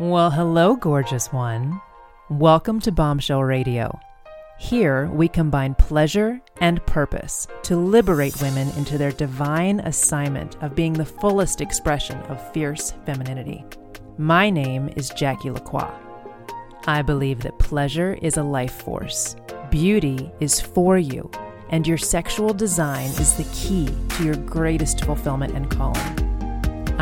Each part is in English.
Well, hello, gorgeous one. Welcome to Bombshell Radio. Here, we combine pleasure and purpose to liberate women into their divine assignment of being the fullest expression of fierce femininity. My name is Jackie Lacroix. I believe that pleasure is a life force, beauty is for you, and your sexual design is the key to your greatest fulfillment and calling.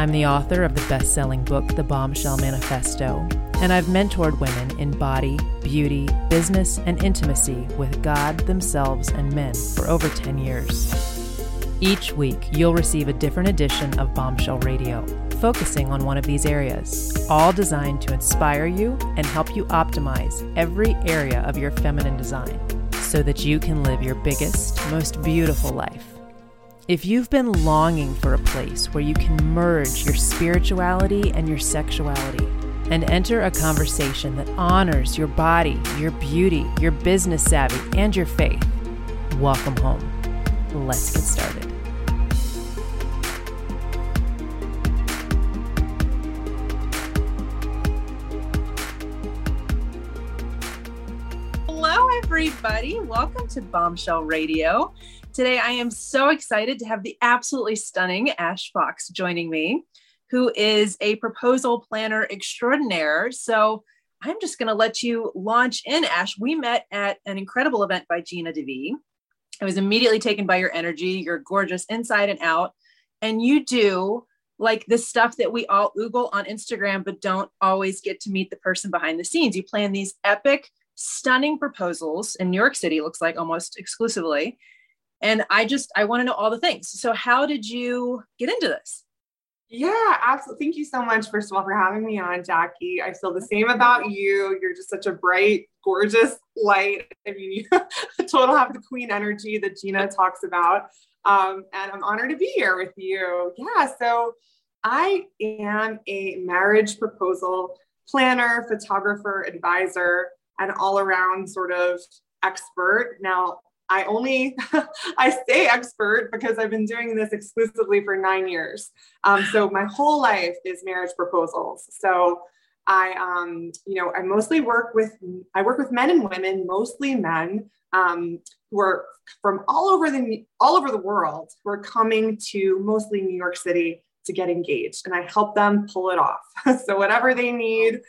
I'm the author of the best selling book, The Bombshell Manifesto, and I've mentored women in body, beauty, business, and intimacy with God, themselves, and men for over 10 years. Each week, you'll receive a different edition of Bombshell Radio, focusing on one of these areas, all designed to inspire you and help you optimize every area of your feminine design so that you can live your biggest, most beautiful life. If you've been longing for a place where you can merge your spirituality and your sexuality and enter a conversation that honors your body, your beauty, your business savvy, and your faith, welcome home. Let's get started. Hello, everybody. Welcome to Bombshell Radio. Today, I am so excited to have the absolutely stunning Ash Fox joining me, who is a proposal planner extraordinaire. So, I'm just going to let you launch in, Ash. We met at an incredible event by Gina DeVee. I was immediately taken by your energy. You're gorgeous inside and out. And you do like the stuff that we all oogle on Instagram, but don't always get to meet the person behind the scenes. You plan these epic, stunning proposals in New York City, looks like almost exclusively and i just i want to know all the things. So how did you get into this? Yeah absolutely thank you so much first of all for having me on jackie. I feel the same about you. You're just such a bright gorgeous light. I mean you total have the queen energy that gina talks about. Um, and i'm honored to be here with you. Yeah so i am a marriage proposal planner photographer advisor and all around sort of expert. Now I only I say expert because I've been doing this exclusively for nine years. Um, so my whole life is marriage proposals. So I um, you know I mostly work with I work with men and women, mostly men um, who are from all over the all over the world who are coming to mostly New York City to get engaged, and I help them pull it off. so whatever they need.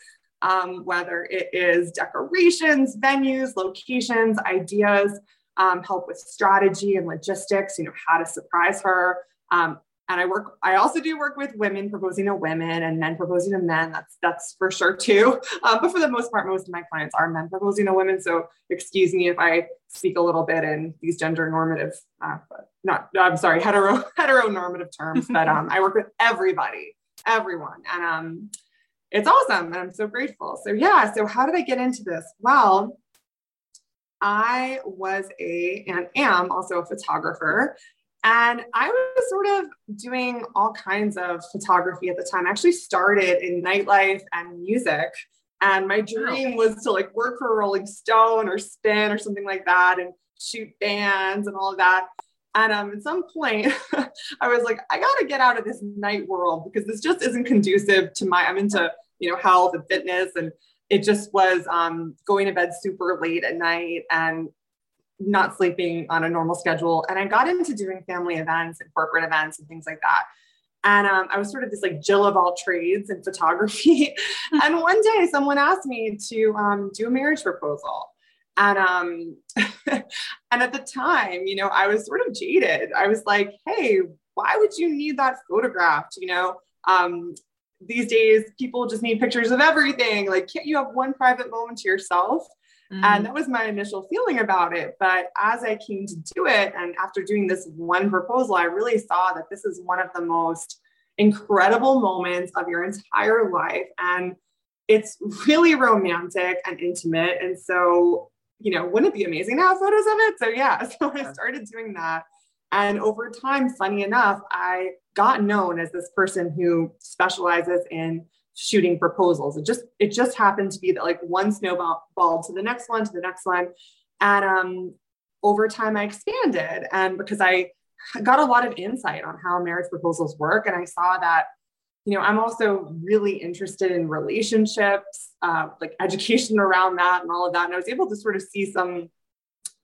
Um, whether it is decorations, venues, locations, ideas, um, help with strategy and logistics, you know, how to surprise her. Um, and I work, I also do work with women proposing to women and men proposing to men. That's that's for sure too. Um, but for the most part, most of my clients are men proposing to women. So excuse me if I speak a little bit in these gender normative, uh, not I'm sorry, hetero heteronormative terms. but um, I work with everybody, everyone, and um, it's awesome, and I'm so grateful. So yeah, so how did I get into this? Well, I was a and am also a photographer. And I was sort of doing all kinds of photography at the time. I actually started in nightlife and music. And my dream was to like work for Rolling Stone or Spin or something like that and shoot bands and all of that. And um, at some point, I was like, I got to get out of this night world because this just isn't conducive to my, I'm into, you know, health and fitness and it just was um, going to bed super late at night and not sleeping on a normal schedule. And I got into doing family events and corporate events and things like that. And um, I was sort of this like Jill of all trades in photography. and one day someone asked me to um, do a marriage proposal. And um, and at the time, you know, I was sort of jaded. I was like, hey, why would you need that photographed? You know, um, these days people just need pictures of everything. Like can't you have one private moment to yourself? Mm. and that was my initial feeling about it. But as i came to do it and after doing this one proposal i really saw that this is one of the most incredible moments of your entire life. And it's really romantic and intimate. And so you know wouldn't it be amazing to have photos of it? So yeah so i started doing that and over time, funny enough, I got known as this person who specializes in shooting proposals. It just it just happened to be that like one snowball ball to the next one to the next one. And um, over time, I expanded, and because I got a lot of insight on how marriage proposals work, and I saw that you know, I'm also really interested in relationships, uh, like education around that and all of that. And I was able to sort of see some,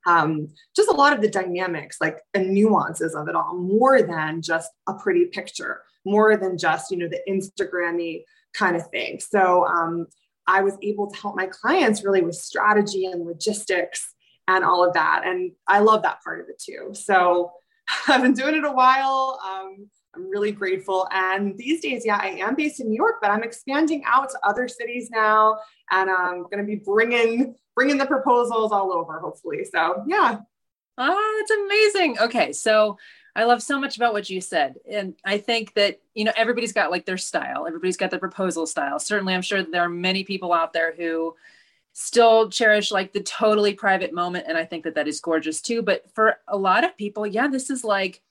um, just a lot of the dynamics, like and nuances of it all, more than just a pretty picture, more than just, you know, the Instagrammy kind of thing. So um, I was able to help my clients really with strategy and logistics and all of that. And I love that part of it too. So I've been doing it a while. Um, I'm really grateful. And these days, yeah, I am based in New York, but I'm expanding out to other cities now, and um, I'm going to be bringing bringing the proposals all over, hopefully. So yeah. Oh, that's amazing. Okay, so I love so much about what you said, and I think that you know everybody's got like their style. Everybody's got their proposal style. Certainly, I'm sure there are many people out there who still cherish like the totally private moment and i think that that is gorgeous too but for a lot of people yeah this is like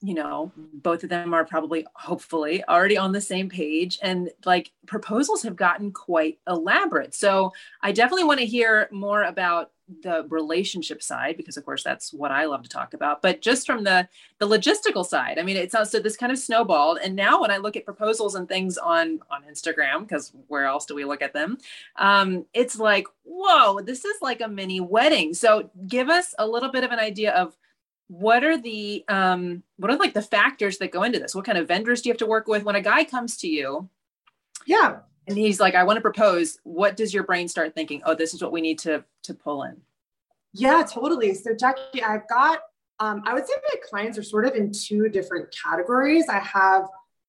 you know, both of them are probably hopefully already on the same page and like proposals have gotten quite elaborate. So I definitely want to hear more about the relationship side because of course that's what I love to talk about. But just from the the logistical side, I mean it sounds so this kind of snowballed. And now when I look at proposals and things on on Instagram, because where else do we look at them? Um, it's like, whoa, this is like a mini wedding. So give us a little bit of an idea of what are the um what are like the factors that go into this? What kind of vendors do you have to work with? When a guy comes to you yeah. and he's like i want to propose what does your brain start thinking? Oh this is what we need to to pull in. Yeah totally. So jackie i've got um, i would say my clients are sort of in two different categories. I have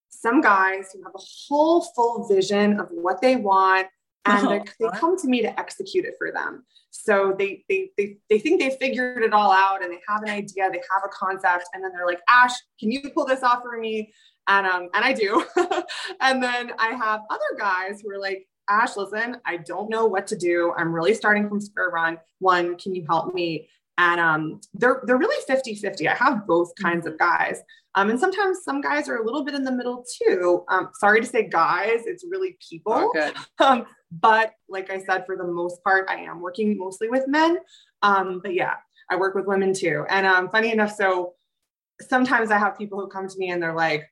some guys who have a whole full vision of what they want and oh, they come to me to execute it for them. So they, they they they think they figured it all out and they have an idea they have a concept and then they're like ash can you pull this off for me? And um and i do. And then i have other guys who are like ash listen i don't know what to do. I'm really starting from square one one can you help me? And um, they're they're really 50 50 i have both kinds of mm-hmm. guys um, and sometimes some guys are a little bit in the middle too um, sorry to say guys it's really people. Um, but like i said for the most part i am working mostly with men um, but yeah i work with women too and um, funny enough so sometimes i have people who come to me and they're like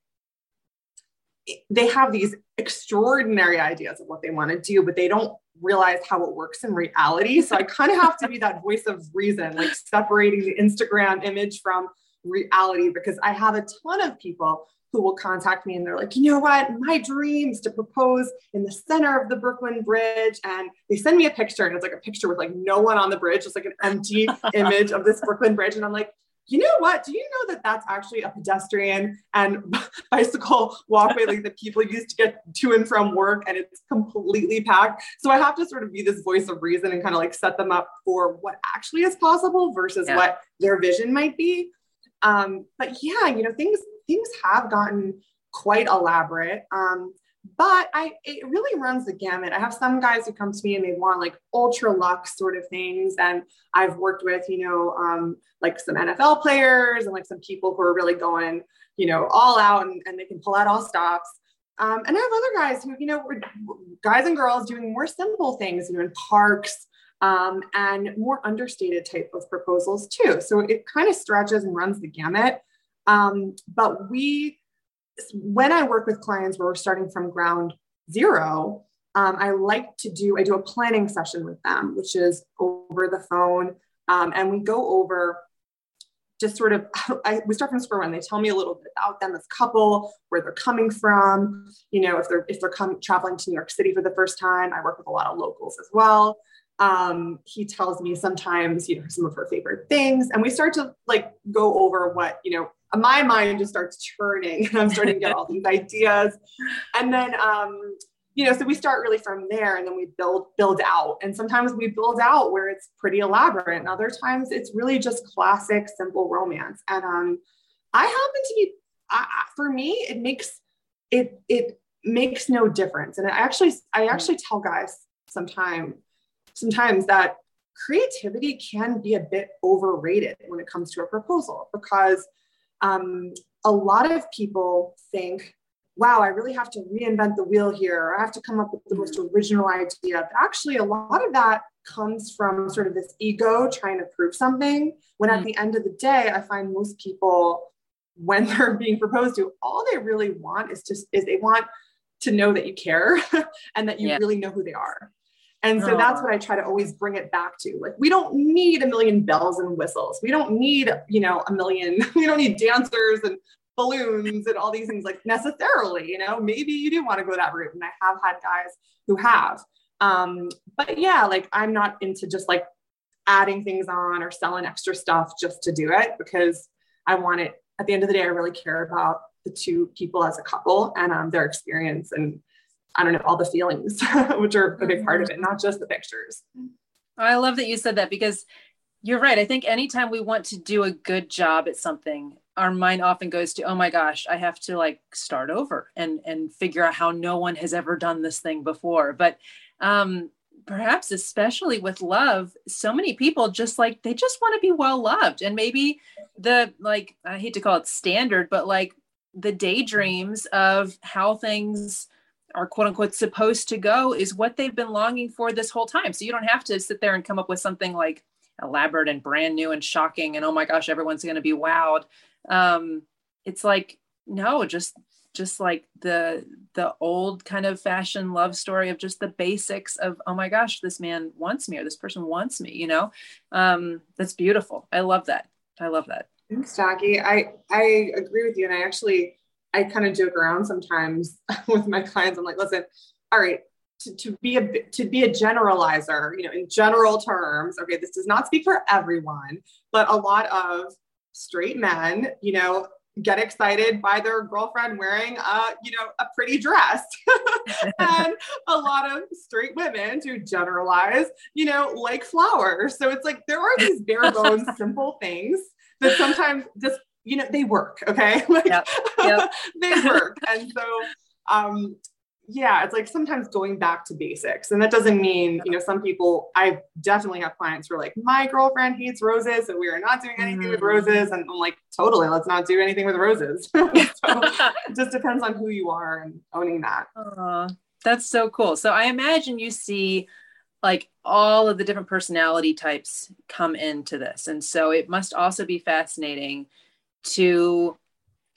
they have these extraordinary ideas of what they want to do but they don't realize how it works in reality. So I kind of have to be that voice of reason, like separating the Instagram image from reality, because I have a ton of people who will contact me and they're like, you know what, my dream is to propose in the center of the Brooklyn Bridge. And they send me a picture and it's like a picture with like no one on the bridge, just like an empty image of this Brooklyn Bridge. And I'm like, you know what? Do you know that that's actually a pedestrian and bicycle walkway like that people use to get to and from work and it's completely packed? So I have to sort of be this voice of reason and kind of like set them up for what actually is possible versus yeah. what their vision might be. Um, but yeah, you know, things things have gotten quite elaborate. Um, but I it really runs the gamut. I have some guys who come to me and they want like ultra luxe sort of things, and I've worked with you know um, like some NFL players and like some people who are really going you know all out and, and they can pull out all stops. Um, and I have other guys who you know guys and girls doing more simple things, you know, in parks um, and more understated type of proposals too. So it kind of stretches and runs the gamut. Um, but we when I work with clients where we're starting from ground zero, um, I like to do, I do a planning session with them, which is over the phone. Um, and we go over just sort of, I, we start from square one. They tell me a little bit about them as couple, where they're coming from, you know, if they're, if they're coming, traveling to New York City for the first time, I work with a lot of locals as well. Um, he tells me sometimes, you know, some of her favorite things. And we start to like go over what, you know, my mind just starts churning and I'm starting to get all these ideas. And then, um, you know, so we start really from there and then we build, build out. And sometimes we build out where it's pretty elaborate and other times it's really just classic, simple romance. And, um, I happen to be, I, for me, it makes, it, it makes no difference. And I actually, I actually tell guys sometime, sometimes that creativity can be a bit overrated when it comes to a proposal because um, a lot of people think, wow, I really have to reinvent the wheel here, or I have to come up with the most mm-hmm. original idea. But actually, a lot of that comes from sort of this ego trying to prove something. When at mm. the end of the day, I find most people when they're being proposed to, all they really want is just is they want to know that you care and that you yeah. really know who they are. And so that's what I try to always bring it back to. Like, we don't need a million bells and whistles. We don't need, you know, a million, we don't need dancers and balloons and all these things like necessarily, you know, maybe you do want to go that route. And I have had guys who have. Um, but yeah, like I'm not into just like adding things on or selling extra stuff just to do it because I want it at the end of the day, I really care about the two people as a couple and um, their experience and I don't know, all the feelings, which are a big part of it, not just the pictures. I love that you said that because you're right. I think anytime we want to do a good job at something, our mind often goes to, oh my gosh, I have to like start over and and figure out how no one has ever done this thing before. But um perhaps especially with love so many people just like they just want to be well loved and maybe the like i hate to call it standard but like the daydreams of how things are quote unquote supposed to go is what they've been longing for this whole time. So you don't have to sit there and come up with something like elaborate and brand new and shocking and oh my gosh, everyone's going to be wowed. Um, it's like no, just just like the the old kind of fashion love story of just the basics of oh my gosh, this man wants me or this person wants me. You know, um, that's beautiful. I love that. I love that. Thanks, Jackie. I I agree with you, and I actually I kind of joke around sometimes with my clients. I'm like, listen, all right, to, to be a to be a generalizer, you know, in general terms, okay, this does not speak for everyone, but a lot of straight men, you know, get excited by their girlfriend wearing a, you know, a pretty dress. and a lot of straight women to generalize, you know, like flowers. So it's like there are these bare bones simple things that sometimes just you know, they work. Okay. like, yep. Yep. they work. And so, um, yeah, it's like sometimes going back to basics. And that doesn't mean, you know, some people, I definitely have clients who are like, my girlfriend hates roses, so we are not doing anything mm. with roses. And I'm like, totally, let's not do anything with roses. so it just depends on who you are and owning that. Uh, that's so cool. So I imagine you see like all of the different personality types come into this. And so it must also be fascinating to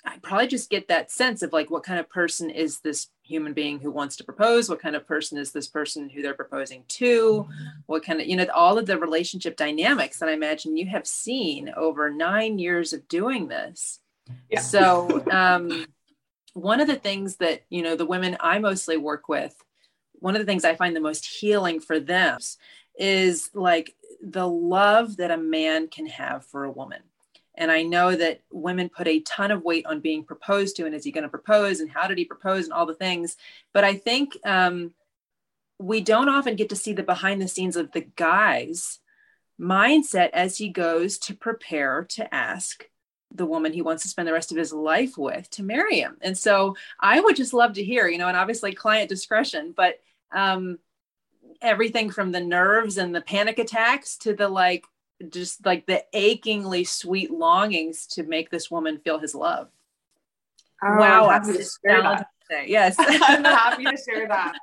I probably just get that sense of like what kind of person is this human being who wants to propose? What kind of person is this person who they're proposing to? What kind of, you know, all of the relationship dynamics that I imagine you have seen over nine years of doing this. Yeah. So, um, one of the things that, you know, the women I mostly work with, one of the things I find the most healing for them is like the love that a man can have for a woman and I know that women put a ton of weight on being proposed to and is he going to propose and how did he propose and all the things. But I think um, we don't often get to see the behind the scenes of the guy's mindset as he goes to prepare to ask the woman he wants to spend the rest of his life with to marry him. And so I would just love to hear, you know, and obviously client discretion, but um, everything from the nerves and the panic attacks to the like, just like the achingly sweet longings to make this woman feel his love. Oh, wow, I'm happy to share that. Yes, I'm happy to share that.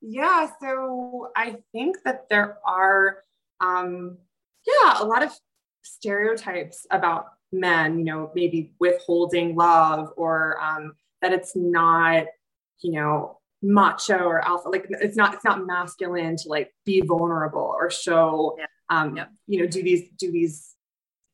Yeah, so I think that there are, um, yeah, a lot of stereotypes about men. You know, maybe withholding love, or um, that it's not, you know, macho or alpha. Like it's not, it's not masculine to like be vulnerable or show. Yeah um, yep. you know, do these do these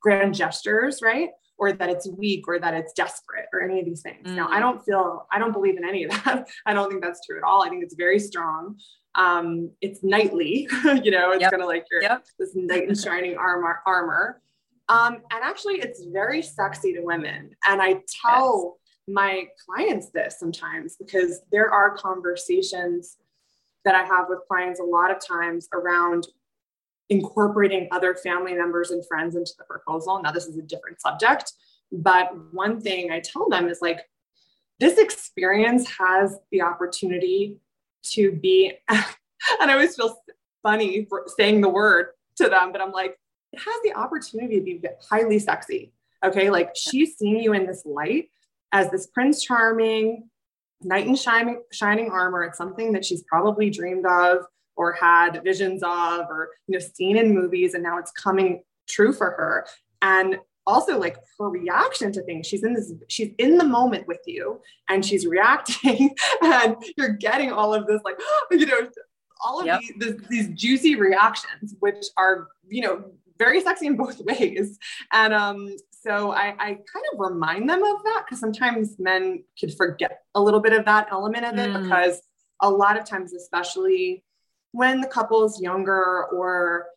grand gestures, right? Or that it's weak or that it's desperate or any of these things. Mm-hmm. Now, I mm. don't feel I don't believe in any of that. I don't think that's true at all. I think it's very strong. Um, it's knightly, you know, it's yep. kind of like your yep. this knight in shining armor armor. Um, and actually it's very sexy to women. And I tell yes. my clients this sometimes because there are conversations that I have with clients a lot of times around incorporating other family members and friends into the proposal. Now, this is a different subject, but one thing I tell them is like, this experience has the opportunity to be, and I always feel funny for saying the word to them, but I'm like, it has the opportunity to be highly sexy. Okay. Like she's seeing you in this light as this Prince Charming, knight in shining, shining armor. It's something that she's probably dreamed of or had visions of or you know seen in movies and now it's coming true for her and also like her reaction to things she's in this she's in the moment with you and she's reacting and you're getting all of this like you know all of yep. these, these juicy reactions which are you know very sexy in both ways and um so I, I kind of remind them of that because sometimes men could forget a little bit of that element of it mm. because a lot of times especially when the couple is younger or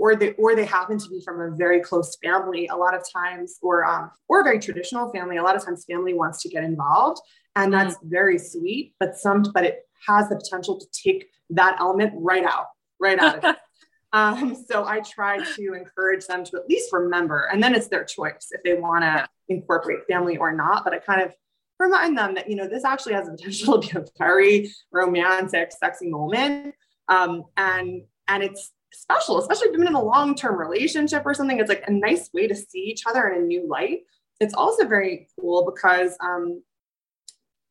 or they or they happen to be from a very close family a lot of times or um, or a very traditional family a lot of times family wants to get involved and that's mm. very sweet but some but it has the potential to take that element right out right out of it. Um, so i try to encourage them to at least remember and then it's their choice if they want to incorporate family or not but i kind of remind them that you know this actually has the potential to be a very romantic sexy moment um, and and it's special, especially if you've been in a long-term relationship or something. It's like a nice way to see each other in a new light. It's also very cool because um,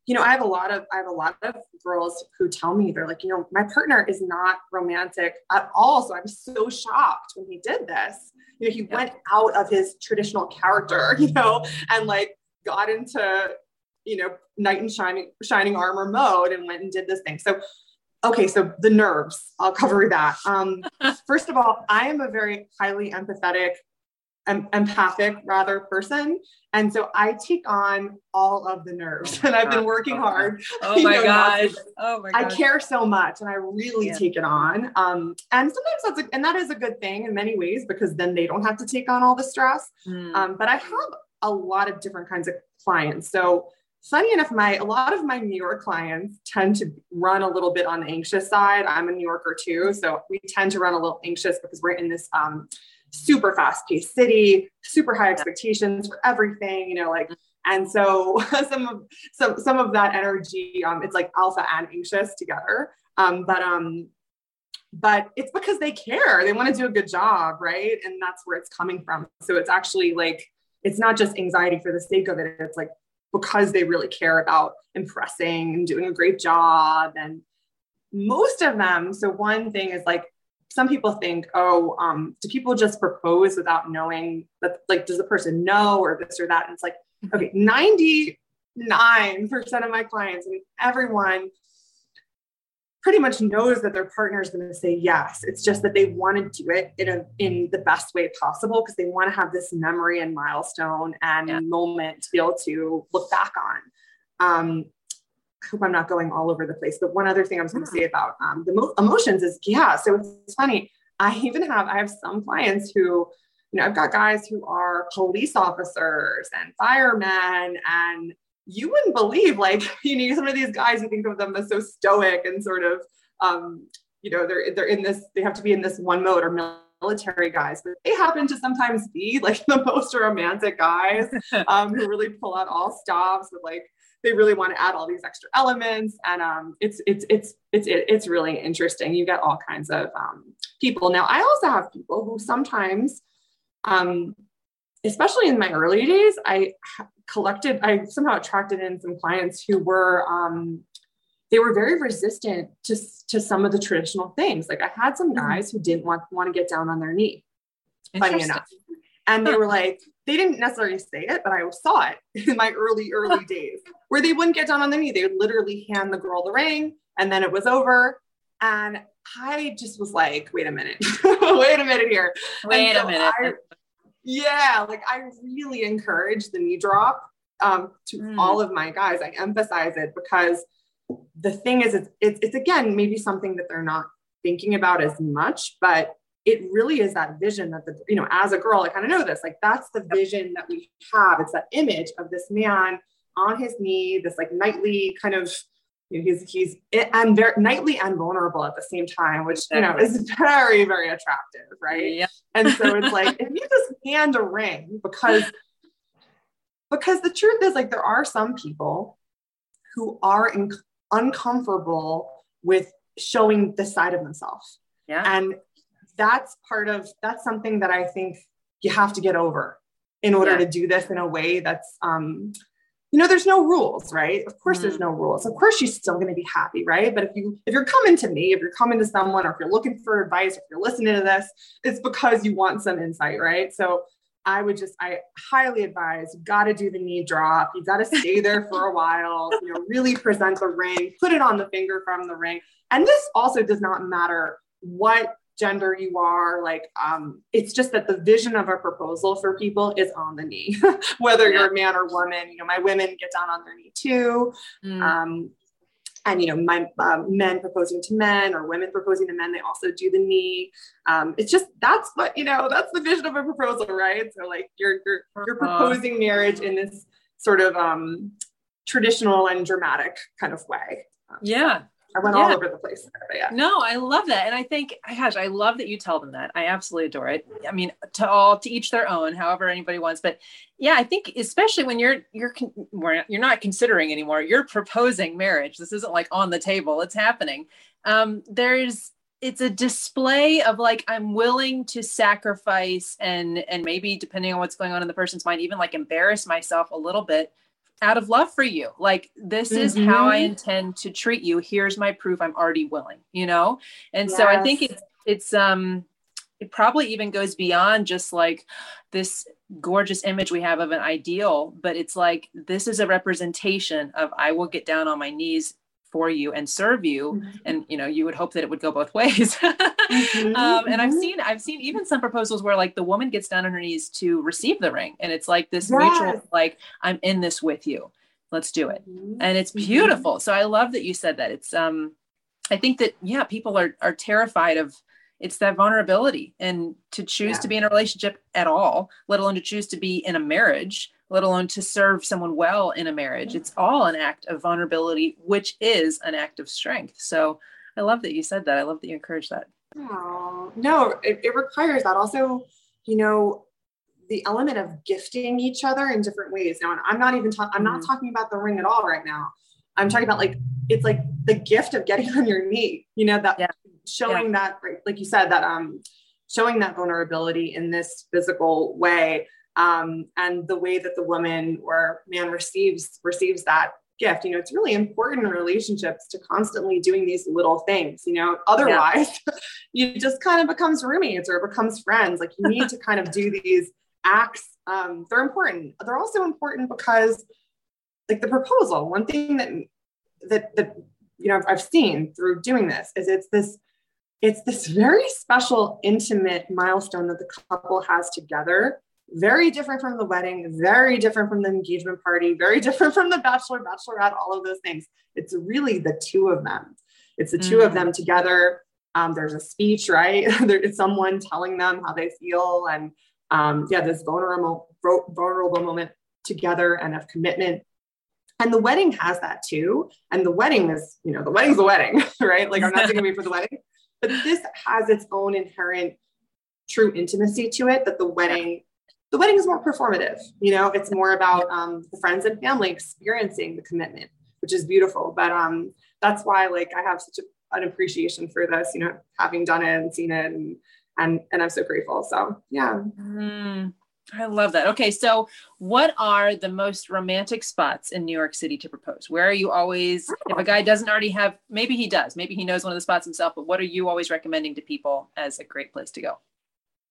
you know, I have a lot of I have a lot of girls who tell me they're like, you know, my partner is not romantic at all. So I'm so shocked when he did this. You know, he yeah. went out of his traditional character, you know, and like got into, you know, knight in shining shining armor mode and went and did this thing. So okay, so the nerves, I'll cover that. Um, first of all, I am a very highly empathetic, em- empathic rather person. And so I take on all of the nerves and I've been working oh, hard. Oh my know, gosh. Oh my gosh. I care so much and I really yeah. take it on. Um, and sometimes that's, a, and that is a good thing in many ways because then they don't have to take on all the stress. Mm. Um, but I have a lot of different kinds of clients. So funny enough, my a lot of my New York clients tend to run a little bit on the anxious side. I'm a New Yorker too, so we tend to run a little anxious because we're in this um, super fast-paced city, super high expectations for everything. You know, like. And so some of some some of that energy, um, it's like alpha and anxious together. Um, but um, but it's because they care. They want to do a good job, right? And that's where it's coming from. So it's actually like it's not just anxiety for the sake of it. It's like because they really care about impressing and doing a great job. And most of them, so one thing is like, some people think, oh, um, do people just propose without knowing that, like, does the person know or this or that? And it's like, mm-hmm. okay, 99% of my clients, I mean, everyone pretty much knows that their partner is going to say yes. It's just that they want to do it in a in the best way possible because they want to have this memory and milestone and yeah. moment to be able to look back on. Um, I hope I'm not going all over the place. But one other thing I was going to say about um, the mo- emotions is yeah. So it's funny. I even have I have some clients who, you know, I've got guys who are police officers and firemen and you wouldn't believe like you know some of these guys you think of them as so stoic and sort of um, you know they're they're in this they have to be in this one mode or military guys but they happen to sometimes be like the most romantic guys um, who really pull out all stops with like they really want to add all these extra elements and um, it's it's it's it's it's really interesting. You get all kinds of um, people. Now i also have people who sometimes um, especially in my early days, I collected, I somehow attracted in some clients who were, um, they were very resistant to, to some of the traditional things. Like I had some mm-hmm. guys who didn't want, want to get down on their knee, funny enough. And they were like, they didn't necessarily say it, but I saw it in my early, early days where they wouldn't get down on their knee. They would literally hand the girl the ring and then it was over. And I just was like, wait a minute, wait a minute here. Wait so a minute. I, yeah, like I really encourage the knee drop um, to mm. all of my guys. I emphasize it because the thing is, it's, it's, it's again maybe something that they're not thinking about as much, but it really is that vision that the you know as a girl, I kind of know this. Like that's the vision that we have. It's that image of this man on his knee, this like knightly kind of he's he's and very knightly and vulnerable at the same time, which you know is very very attractive, right? Yep. And so it's like if you just hand a ring because because the truth is like there are some people who are in, uncomfortable with showing the side of themselves. Yeah. And that's part of that's something that I think you have to get over in order yeah. to do this in a way that's um you know there's no rules right of course mm. there's no rules of course she's still going to be happy right but if you if you're coming to me if you're coming to someone or if you're looking for advice if you're listening to this it's because you want some insight right so I would just, I highly advise, you got to do the knee drop. You got to stay there for a while, you know, really present the ring, put it on the finger from the ring. And this also does not matter what gender you are like um it's just that the vision of a proposal for people is on the knee whether yeah. you're a man or woman you know my women get down on their knee too mm. um and you know my um, men proposing to men or women proposing to men they also do the knee um, it's just that's what you know that's the vision of a proposal right so like you're you're, you're uh-huh. proposing marriage in this sort of um, traditional and dramatic kind of way yeah I went yeah. all over the place there, yeah. No, I love that. And I think, gosh, I love that you tell them that. I absolutely adore it. I mean, to all, to each their own, however anybody wants. But yeah, I think especially when you're, you're, you're not considering anymore, you're proposing marriage. This isn't like on the table, it's happening. Um, there's, it's a display of like i'm willing to sacrifice and and maybe depending on what's going on in the person's mind even like embarrass myself a little bit out of love for you. Like, this mm-hmm. is how I mm-hmm. intend to treat you. Here's my proof I'm already willing, you know? And yes. so I think it's, it's, um, it probably even goes beyond just like this gorgeous image we have of an ideal, but it's like, this is a representation of I will get down on my knees for you and serve you mm-hmm. and you know you would hope that it would go both ways mm-hmm. um, and i've mm-hmm. seen i've seen even some proposals where like the woman gets down on her knees to receive the ring and it's like this yes. mutual like i'm in this with you let's do it mm-hmm. and it's mm-hmm. beautiful so i love that you said that it's um i think that yeah people are are terrified of it's that vulnerability and to choose yeah. to be in a relationship at all let alone to choose to be in a marriage let alone to serve someone well in a marriage. It's all an act of vulnerability, which is an act of strength. So I love that you said that. I love that you encourage that. Oh, no, it, it requires that. Also, you know, the element of gifting each other in different ways. Now, I'm not even talking, I'm not mm-hmm. talking about the ring at all right now. I'm talking about like, it's like the gift of getting on your knee, you know, that yeah. showing yeah. that, like you said, that, um, showing that vulnerability in this physical way um, and the way that the woman or man receives receives that gift you know it's really important in relationships to constantly doing these little things you know? Otherwise yeah. you just kind of becomes roommates or becomes friends. Like you need to kind of do these acts. Um, they're important. They're also important because like the proposal one thing that that that you know i've seen through doing this is it's this it's this very special intimate milestone that the couple has together very different from the wedding, very different from the engagement party, very different from the bachelor, bachelorette, all of those things. It's really the two of them. It's the 2 mm. of them together. Um, there's a speech, right? There's someone telling them how they feel, and um, yeah, this vulnerable, vulnerable moment together and of commitment. And the wedding has that too. And the wedding is, you know, the wedding's the wedding, right? Like I'm not saying me for the wedding, but this has its own inherent true intimacy to it that the wedding the wedding is more performative. You know, it's more about um, the friends and family experiencing the commitment, which is beautiful. But um, that's why, like, I have such a, an appreciation for this. You know, having done it and seen it, and and and I'm so grateful. So yeah. Mm, I love that. Okay, so what are the most romantic spots in New York City to propose? Where are you always? If a guy doesn't already have, maybe he does. Maybe he knows one of the spots himself. But what are you always recommending to people as a great place to go?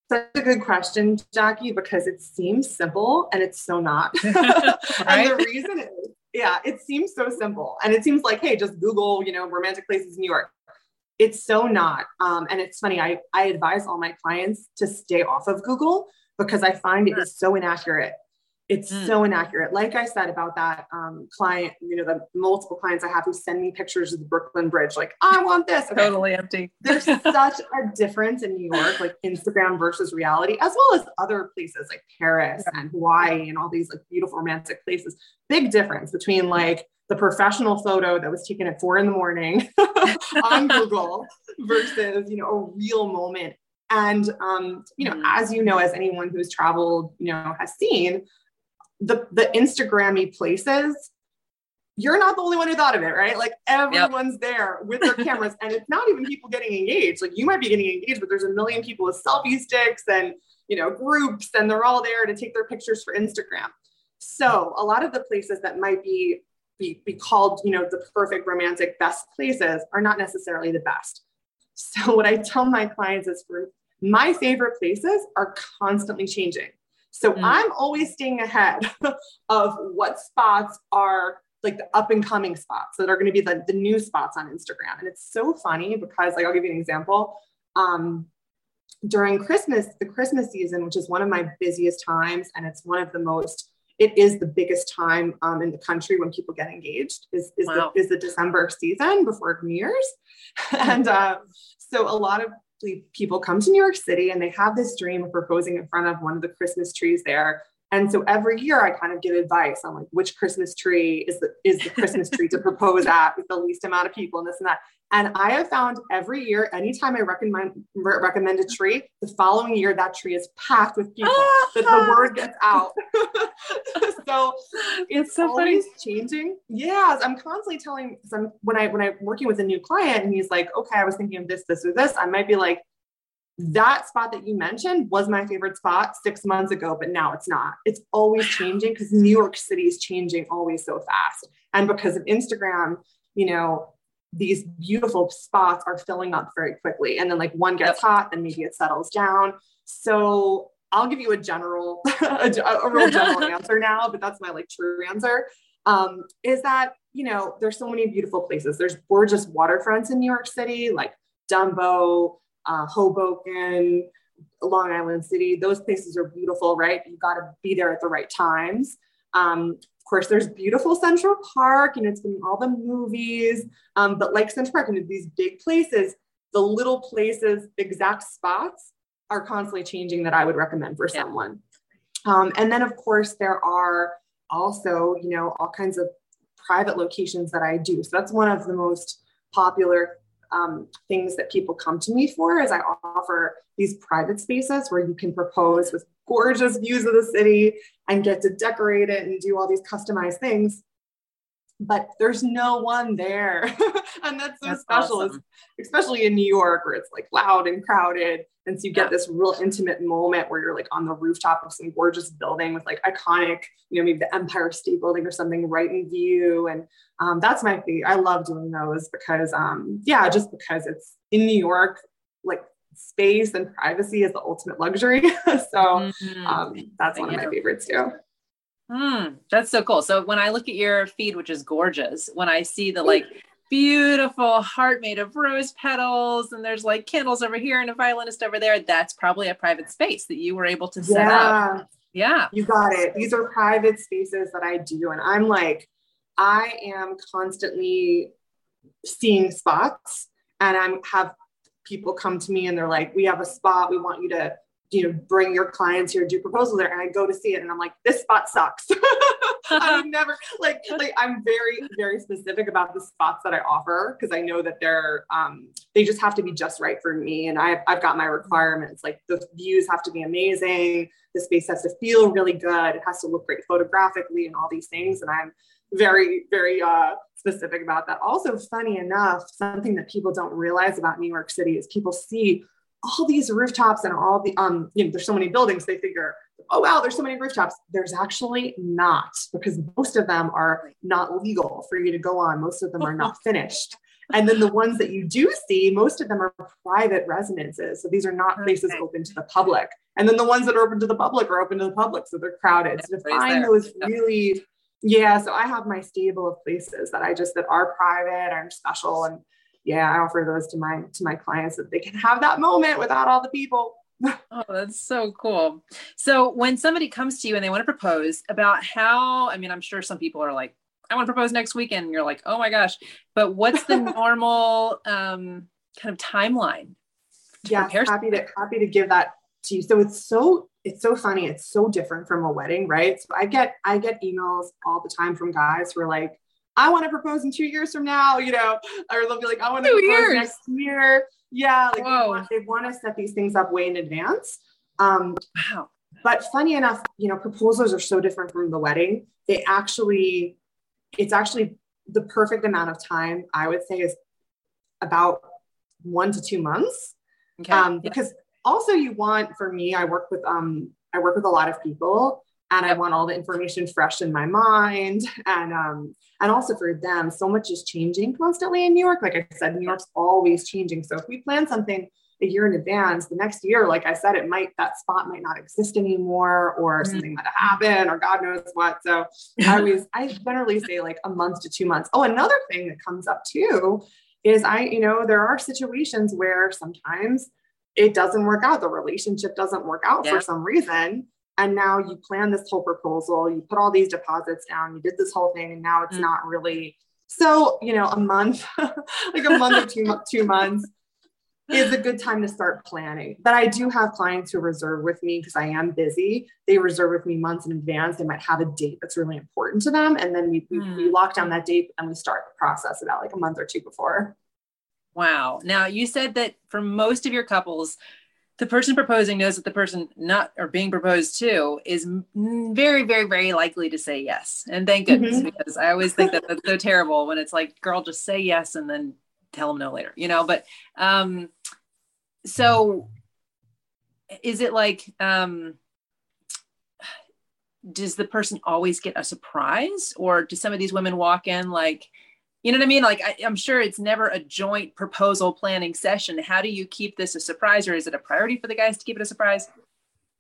Such a good question, Jackie, because it seems simple and it's so not. and the reason is, yeah, it seems so simple. And it seems like, hey, just Google, you know, romantic places in New York. It's so not. Um, and it's funny, I, I advise all my clients to stay off of Google because I find it is so inaccurate it's mm. so inaccurate. Like I said about that um, client, you know, the multiple clients I have who send me pictures of the Brooklyn Bridge, like, I want this. Okay. Totally empty. There's such a difference in New York, like Instagram versus reality, as well as other places like Paris yeah. and Hawaii and all these like beautiful romantic places. Big difference between like the professional photo that was taken at four in the morning on Google versus, you know, a real moment. And, um, you know, mm. as you know, as anyone who's traveled, you know, has seen, the the Instagrammy places, you're not the only one who thought of it, right? Like everyone's yep. there with their cameras, and it's not even people getting engaged. Like you might be getting engaged, but there's a million people with selfie sticks and you know groups, and they're all there to take their pictures for Instagram. So a lot of the places that might be be, be called, you know, the perfect romantic best places are not necessarily the best. So what I tell my clients is for my favorite places are constantly changing. So mm. I'm always staying ahead of what spots are like the up and coming spots that are going to be the, the new spots on Instagram. And it's so funny because like I'll give you an example. Um, during Christmas, the Christmas season, which is one of my busiest times, and it's one of the most, it is the biggest time um, in the country when people get engaged, is, is, wow. the, is the December season before New Year's. and uh, so a lot of people come to New York City and they have this dream of proposing in front of one of the Christmas trees there. And so every year I kind of give advice on like which Christmas tree is the is the Christmas tree to propose at with the least amount of people and this and that. And I have found every year, anytime I recommend recommend a tree, the following year that tree is packed with people. that the word gets out. so it's so always funny. changing. Yes, I'm constantly telling. I'm when I when I'm working with a new client and he's like, okay, I was thinking of this, this, or this. I might be like, that spot that you mentioned was my favorite spot six months ago, but now it's not. It's always changing because New York City is changing always so fast. And because of Instagram, you know, these beautiful spots are filling up very quickly. And then like one gets hot, then maybe it settles down. So I'll give you a general, a, a real general answer now, but that's my like true answer. Um, is that, you know, there's so many beautiful places. There's gorgeous waterfronts in New York City, like Dumbo, uh, Hoboken, Long Island City. Those places are beautiful, right? You got to be there at the right times. Um, course, there's beautiful Central Park, and it's been all the movies. Um, but like Central Park, and these big places, the little places, exact spots are constantly changing that I would recommend for yeah. someone. Um, and then, of course, there are also, you know, all kinds of private locations that I do. So that's one of the most popular um, things that people come to me for is I offer these private spaces where you can propose with gorgeous views of the city and get to decorate it and do all these customized things but there's no one there. and that's so that's special, awesome. especially in New York where it's like loud and crowded. And so you get yeah. this real intimate moment where you're like on the rooftop of some gorgeous building with like iconic, you know, maybe the Empire State Building or something right in view. And um, that's my thing I love doing those because, um, yeah, just because it's in New York, like space and privacy is the ultimate luxury. so mm-hmm. um, that's one of my favorites too. Mm, that's so cool. So when I look at your feed, which is gorgeous, when I see the like beautiful heart made of rose petals and there's like candles over here and a violinist over there, that's probably a private space that you were able to set yeah. up. Yeah. You got it. These are private spaces that I do. And I'm like, I am constantly seeing spots and I'm have people come to me and they're like, we have a spot. We want you to you know, bring your clients here, do proposal there. And I go to see it and I'm like, this spot sucks. I'm never like, like I'm very, very specific about the spots that I offer because I know that they're, um, they just have to be just right for me. And I've, I've got my requirements. Like the views have to be amazing. The space has to feel really good. It has to look great photographically and all these things. And I'm very, very, uh, specific about that. Also, funny enough, something that people don't realize about New York City is people see all these rooftops and all the um you know there's so many buildings they figure oh wow there's so many rooftops. There's actually not because most of them are not legal for you to go on. Most of them are not finished. And then the ones that you do see most of them are private residences. So these are not places open to the public. And then the ones that are open to the public are open to the public so they're crowded. So to find those really yeah so i have my stable of places that i just that are private and special and yeah, I offer those to my to my clients that they can have that moment without all the people. oh, that's so cool. So when somebody comes to you and they want to propose about how, I mean, I'm sure some people are like, I want to propose next weekend. And you're like, oh my gosh. But what's the normal um, kind of timeline? Yeah, happy to happy to give that to you. So it's so it's so funny. It's so different from a wedding, right? So I get I get emails all the time from guys who are like, I want to propose in two years from now, you know, or they'll be like, I want to propose years. next year. Yeah, like they want, they want, to set these things up way in advance. Um, wow. But funny enough, you know, proposals are so different from the wedding. They actually, it's actually the perfect amount of time. I would say is about one to two months. Okay. Um, because also you want, for me, I work with um, I work with a lot of people and I want all the information fresh in my mind. And um, and also for them, so much is changing constantly in New York. Like I said, New York's always changing. So if we plan something a year in advance, the next year, like I said, it might, that spot might not exist anymore or mm-hmm. something might happen or God knows what. So I always, I generally say like a month to two months. Oh, another thing that comes up too is I, you know, there are situations where sometimes it doesn't work out. The relationship doesn't work out yeah. for some reason. And now you plan this whole proposal, you put all these deposits down, you did this whole thing, and now it's mm. not really so, you know, a month, like a month or two, two months is a good time to start planning. But I do have clients who reserve with me because I am busy. They reserve with me months in advance. They might have a date that's really important to them. And then we, we, mm. we hmm. lock down that date and we start the process about like a month or two before. Wow. Now you said that for most of your couples, the person proposing knows that the person not or being proposed to is very very very likely to say yes and thank goodness mm-hmm. because i always think that that's so terrible when it's like girl just say yes and then tell them no later you know but um so is it like um does the person always get a surprise or do some of these women walk in like you know what I mean? Like, I, am sure it's never a joint proposal planning session. How do you keep this a surprise, or is it a priority for the guys to keep it a surprise?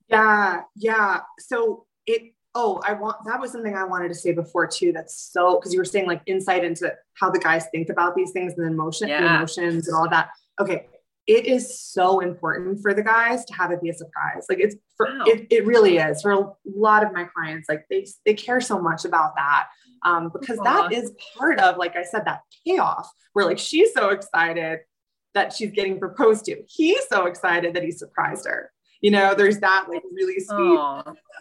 Yeah, yeah. So it. Oh, I want that was something I wanted to say before too. That's so because you were saying like insight into how the guys think about these things and the emotion, yeah. the emotions, and all that. Okay, it is so important for the guys to have it be a surprise. Like it's for wow. it, it really is for a lot of my clients. Like they they care so much about that um, because that is part of, like I said, that payoff where like she's so excited that she's getting proposed to. He's so excited that he surprised her. You know, there's that like really sweet,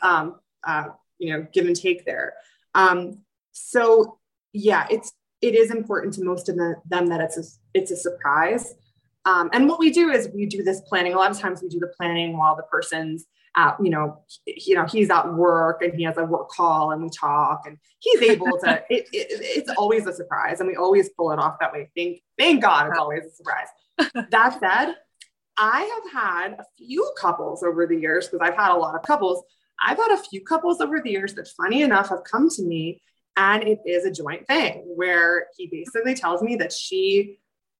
um, uh, you know, give and take there. Um, so yeah, it's it is important to most of the, them that it's a, it's a surprise. Um, and what we do is we do this planning. A lot of times we do the planning while the person's at, you know, you know, he's at work and he has a work call and we talk and he's able to, it, it, it's always a surprise and we always pull it off that way. Thank, thank God it's always a surprise. that said, I have had a few couples over the years because I've had a lot of couples. I've had a few couples over the years that funny enough have come to me and it is a joint thing where he basically tells me that she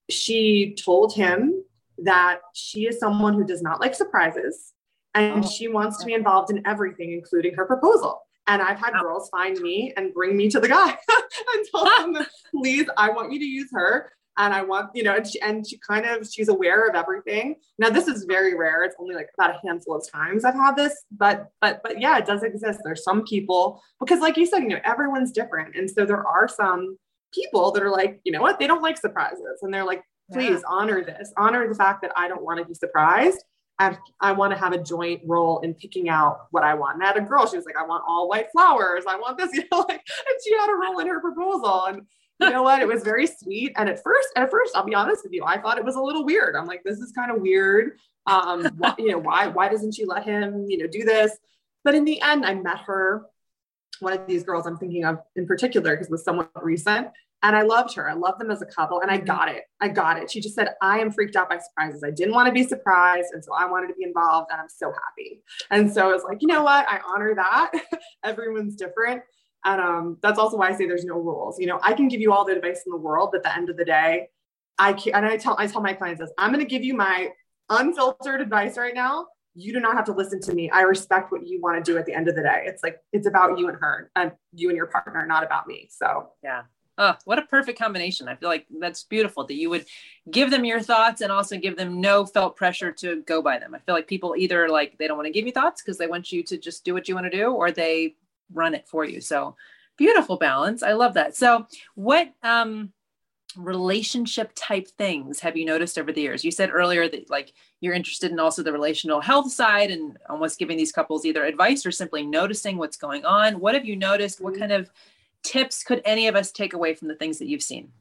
she told him that she is someone who does not like surprises and oh. she wants to be involved in everything, including her proposal. And I've had girls find me and bring me to the guy and tell them, please, I want you to use her. And I want, you know, and she, and she kind of, she's aware of everything. Now, this is very rare. It's only like about a handful of times I've had this, but, but, but yeah, it does exist. There's some people, because like you said, you know, everyone's different. And so there are some people that are like, you know what, they don't like surprises. And they're like, please yeah. honor this, honor the fact that I don't want to be surprised I, I want to have a joint role in picking out what I want. And I had a girl, she was like, I want all white flowers. I want this, you know, like, and she had a role in her proposal. And you know what? It was very sweet. And at first, at first, I'll be honest with you, I thought it was a little weird. I'm like, this is kind of weird. Um, why, you know, why, why doesn't she let him, you know, do this? But in the end, I met her, one of these girls I'm thinking of in particular, because it was somewhat recent. And I loved her. I loved them as a couple. And I mm-hmm. got it. I got it. She just said, I am freaked out by surprises. I didn't want to be surprised. And so I wanted to be involved. And I'm so happy. And so it's like, you know what? I honor that. Everyone's different. And um, that's also why I say there's no rules. You know, I can give you all the advice in the world, but at the end of the day, I can't. and I tell I tell my clients this, I'm gonna give you my unfiltered advice right now. You do not have to listen to me. I respect what you want to do at the end of the day. It's like it's about you and her and you and your partner, not about me. So yeah, Oh, what a perfect combination. I feel like that's beautiful that you would give them your thoughts and also give them no felt pressure to go by them. I feel like people either like they don't want to give you thoughts because they want you to just do what you want to do or they run it for you. So beautiful balance. I love that. So what um relationship type things have you noticed over the years? You said earlier that like you're interested in also the relational health side and almost giving these couples either advice or simply noticing what's going on. What have you noticed? What mm-hmm. kind of tips could any of us take away from the things that you've seen?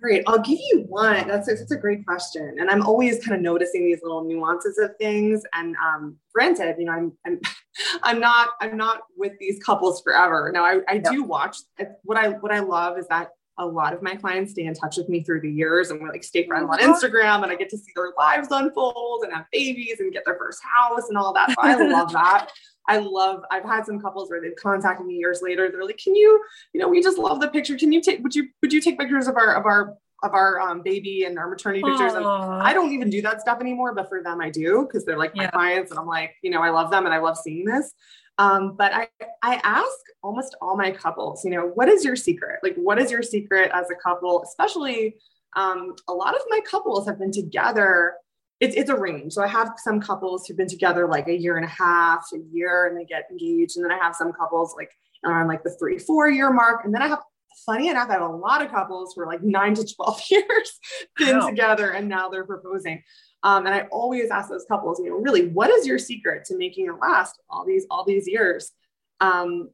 Great. I'll give you one. That's a, that's a great question. And I'm always kind of noticing these little nuances of things. And um, granted, you know, I'm, I'm, I'm not, I'm not with these couples forever. Now I, I do watch what I, what I love is that a lot of my clients stay in touch with me through the years and we like stay friends on Instagram and I get to see their lives unfold and have babies and get their first house and all that. So I love that. I love, I've had some couples where they've contacted me years later. They're like, can you, you know, we just love the picture. Can you take, would you, would you take pictures of our, of our, of our um, baby and our maternity pictures. And I don't even do that stuff anymore, but for them I do because they're like my yeah. clients and I'm like, you know, I love them and I love seeing this. Um, but I, I ask almost all my couples, you know, what is your secret? Like, what is your secret as a couple? Especially um, a lot of my couples have been together. It's, it's a range. So I have some couples who've been together like a year and a half, a year, and they get engaged. And then I have some couples like around like the three, four year mark. And then I have funny enough, I have a lot of couples who are like nine to 12 years been wow. together and now they're proposing. Um, and I always ask those couples, you know, really, what is your secret to making it last all these all these years? Um,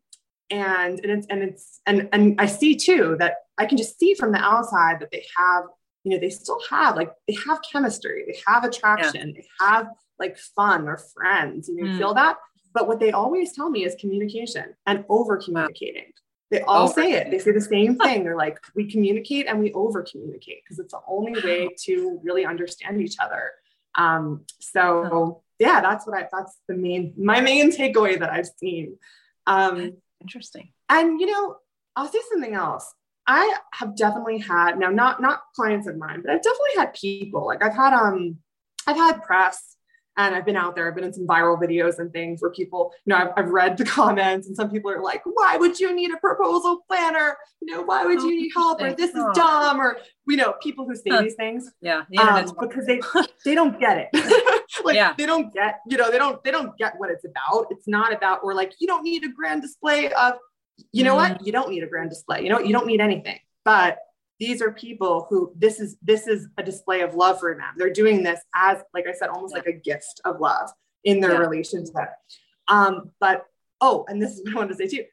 and and it's and it's and and I see too that I can just see from the outside that they have, you know, they still have like they have chemistry, they have attraction, yeah. they have like fun or friends. You know, mm. feel that. But what they always tell me is communication and over communicating. They all over. say it. They say the same thing. They're like, we communicate and we over communicate because it's the only way to really understand each other. Um, so yeah, that's what I, that's the main, my main takeaway that I've seen. Um, Interesting. And, you know, I'll say something else. I have definitely had, now not, not clients of mine, but I've definitely had people like I've had, um, I've had press and I've been out there, I've been in some viral videos and things where people, you know, I've, I've read the comments and some people are like, why would you need a proposal planner? You know, why would you need help? Or this is dumb. Or, you know, people who say these things. Yeah. Um, because they, they don't get it. like yeah. they don't get, you know, they don't, they don't get what it's about. It's not about, or like, you don't need a grand display of, you know mm. what? You don't need a grand display. You know, you don't need anything, but these are people who this is this is a display of love for them they're doing this as like i said almost yeah. like a gift of love in their yeah. relationship um but oh and this is what i wanted to say too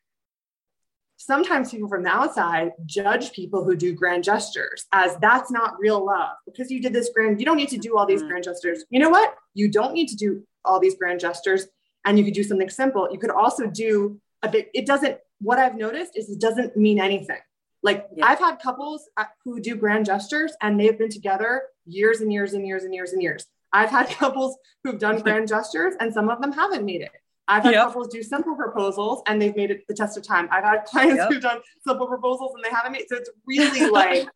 sometimes people from the outside judge people who do grand gestures as that's not real love because you did this grand you don't need to do all these mm-hmm. grand gestures you know what you don't need to do all these grand gestures and you could do something simple you could also do a bit it doesn't what i've noticed is it doesn't mean anything like yeah. I've had couples who do grand gestures and they've been together years and years and years and years and years. I've had couples who've done grand gestures and some of them haven't made it. I've had yep. couples do simple proposals and they've made it the test of time. I've had clients yep. who've done simple proposals and they haven't made it. So it's really like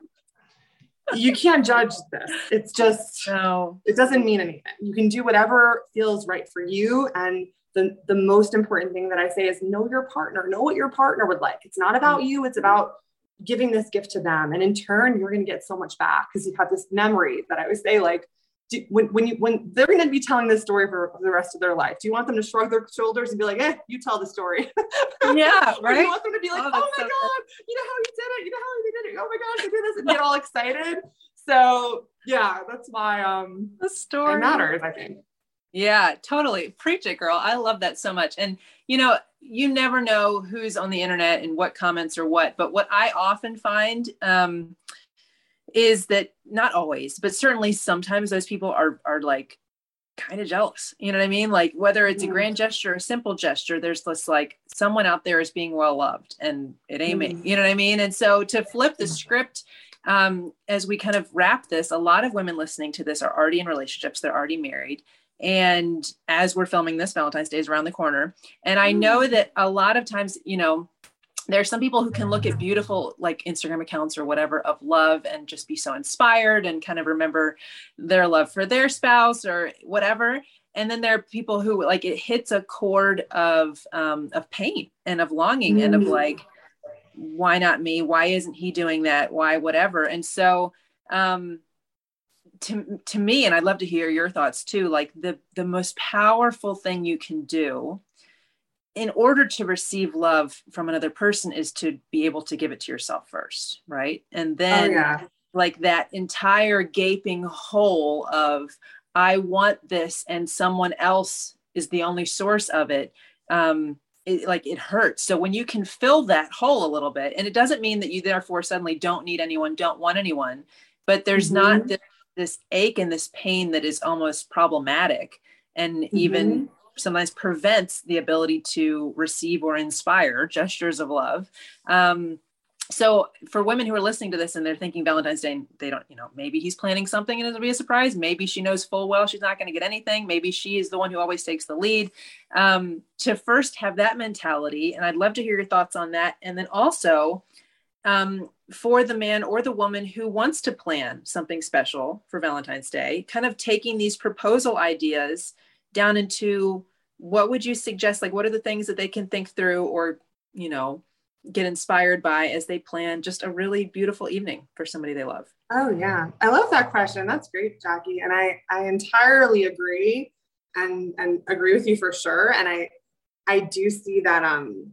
you can't judge this. It's just no. it doesn't mean anything. You can do whatever feels right for you. And the, the most important thing that I say is know your partner, know what your partner would like. It's not about you, it's about giving this gift to them. And in turn you're going to get so much back because you have this memory that i always say like do, when, when you when they're going to be telling this story for the rest of their life. Do you want them to shrug their shoulders and be like eh you tell the story. Yeah right you want them to be like oh, oh my so god good. you know how you did it you know how you did it oh my gosh he did this and get all excited. So yeah that's why um the story. matters i think yeah totally preach it girl i love that so much and you know you never know who's on the internet and what comments or what. But what I often find um, is that not always, but certainly sometimes those people are are like kind of jealous. You know what I mean? Like whether it's a grand gesture or a simple gesture, there's this like someone out there is being well loved and it ain't me. Mm. You know what I mean? And so to flip the script um, as we kind of wrap this, a lot of women listening to this are already in relationships, they're already married. And as we're filming this, Valentine's Day is around the corner. And I know mm. that a lot of times, you know, there are some people who can look at beautiful like Instagram accounts or whatever of love and just be so inspired and kind of remember their love for their spouse or whatever. And then there are people who like it hits a chord of um, of pain and of longing mm. and of mm. like, why not me? Why isn't he doing that? Why whatever? And so um, to, to me and i'd love to hear your thoughts too like the the most powerful thing you can do in order to receive love from another person is to be able to give it to yourself first right and oh, then oh, yeah. like that entire gaping hole of i want this and someone else is the only source of it um it, like it hurts so when you can fill that hole a little bit and it doesn't mean that you therefore suddenly don't need anyone don't want anyone but there's mm-hmm. not this this ache and this pain that is almost problematic and mm-hmm. even sometimes prevents the ability to receive or inspire gestures of love. Um, so for women who are listening to this and they're thinking Valentine's Day, they don't, you know, maybe he's planning something and it'll be a surprise. Maybe she knows full well she's not going to get anything. Maybe she is the one who always takes the lead. Um, to first have that mentality, and I'd love to hear your thoughts on that. And then also, um, for the man or the woman who wants to plan something special for Valentine's Day, kind of taking these proposal ideas down into what would you suggest? Like, what are the things that they can think through or, you know, get inspired by as they plan just a really beautiful evening for somebody they love? Oh yeah, I love that question. That's great, Jackie, and I I entirely agree and and agree with you for sure. And I I do see that um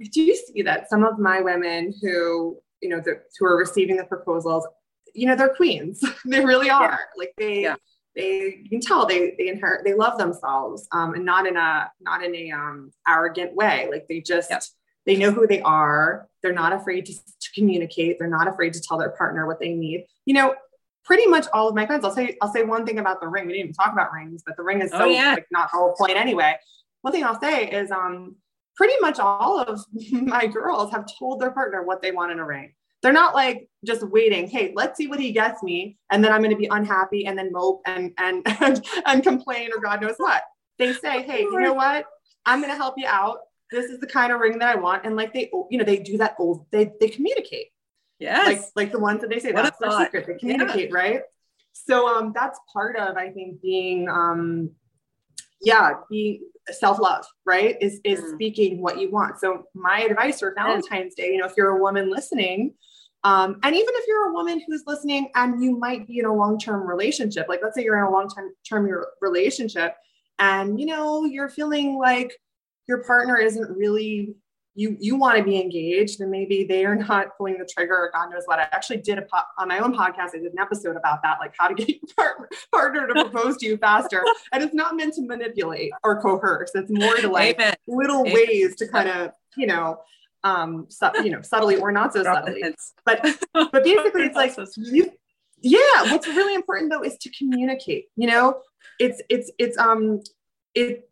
I do see that some of my women who you know the, who are receiving the proposals, you know, they're queens. they really are. Yeah. Like they. Yeah. They, you can tell they they inherit they love themselves um, and not in a not in a um, arrogant way like they just yep they know who they are. They're not afraid to, to communicate. They're not afraid to tell their partner what they need. You know, pretty much all of my friends. I'll say I'll say one thing about the ring. We didn't even talk about rings, but the ring is oh, so oh, yeah. like not the whole point anyway. One thing I'll say is um pretty much all of my girls have told their partner what they want in a ring. They're not like just waiting, hey, let's see what he gets me, and then I'm gonna be unhappy and then mope and and and, and complain or God knows what. They say, hey, you know what? I'm gonna help you out this is the kind of ring that I want. And like they, you know, they do that old, they they communicate. Yes. Like like the ones that they say what that's their secret. They communicate, yeah. right? So um that's part of I think being um yeah, being self-love, right? Is is mm. speaking what you want. So my advice for Valentine's Day, you know, if you're a woman listening, um, and even if you're a woman who's listening and you might be in a long-term relationship, like let's say you're in a long-term term relationship and you know you're feeling like your partner isn't really you you want to be engaged and maybe they are not pulling the trigger or god knows what. I actually did a po- on my own podcast i did an episode about that like how to get your partner, partner to propose to you faster. And it's not meant to manipulate or coerce it's more to like Amen. little Amen. ways to kind of you know um you know subtly or not so subtly. But but basically it's like you yeah what's really important though is to communicate you know? It's it's it's um it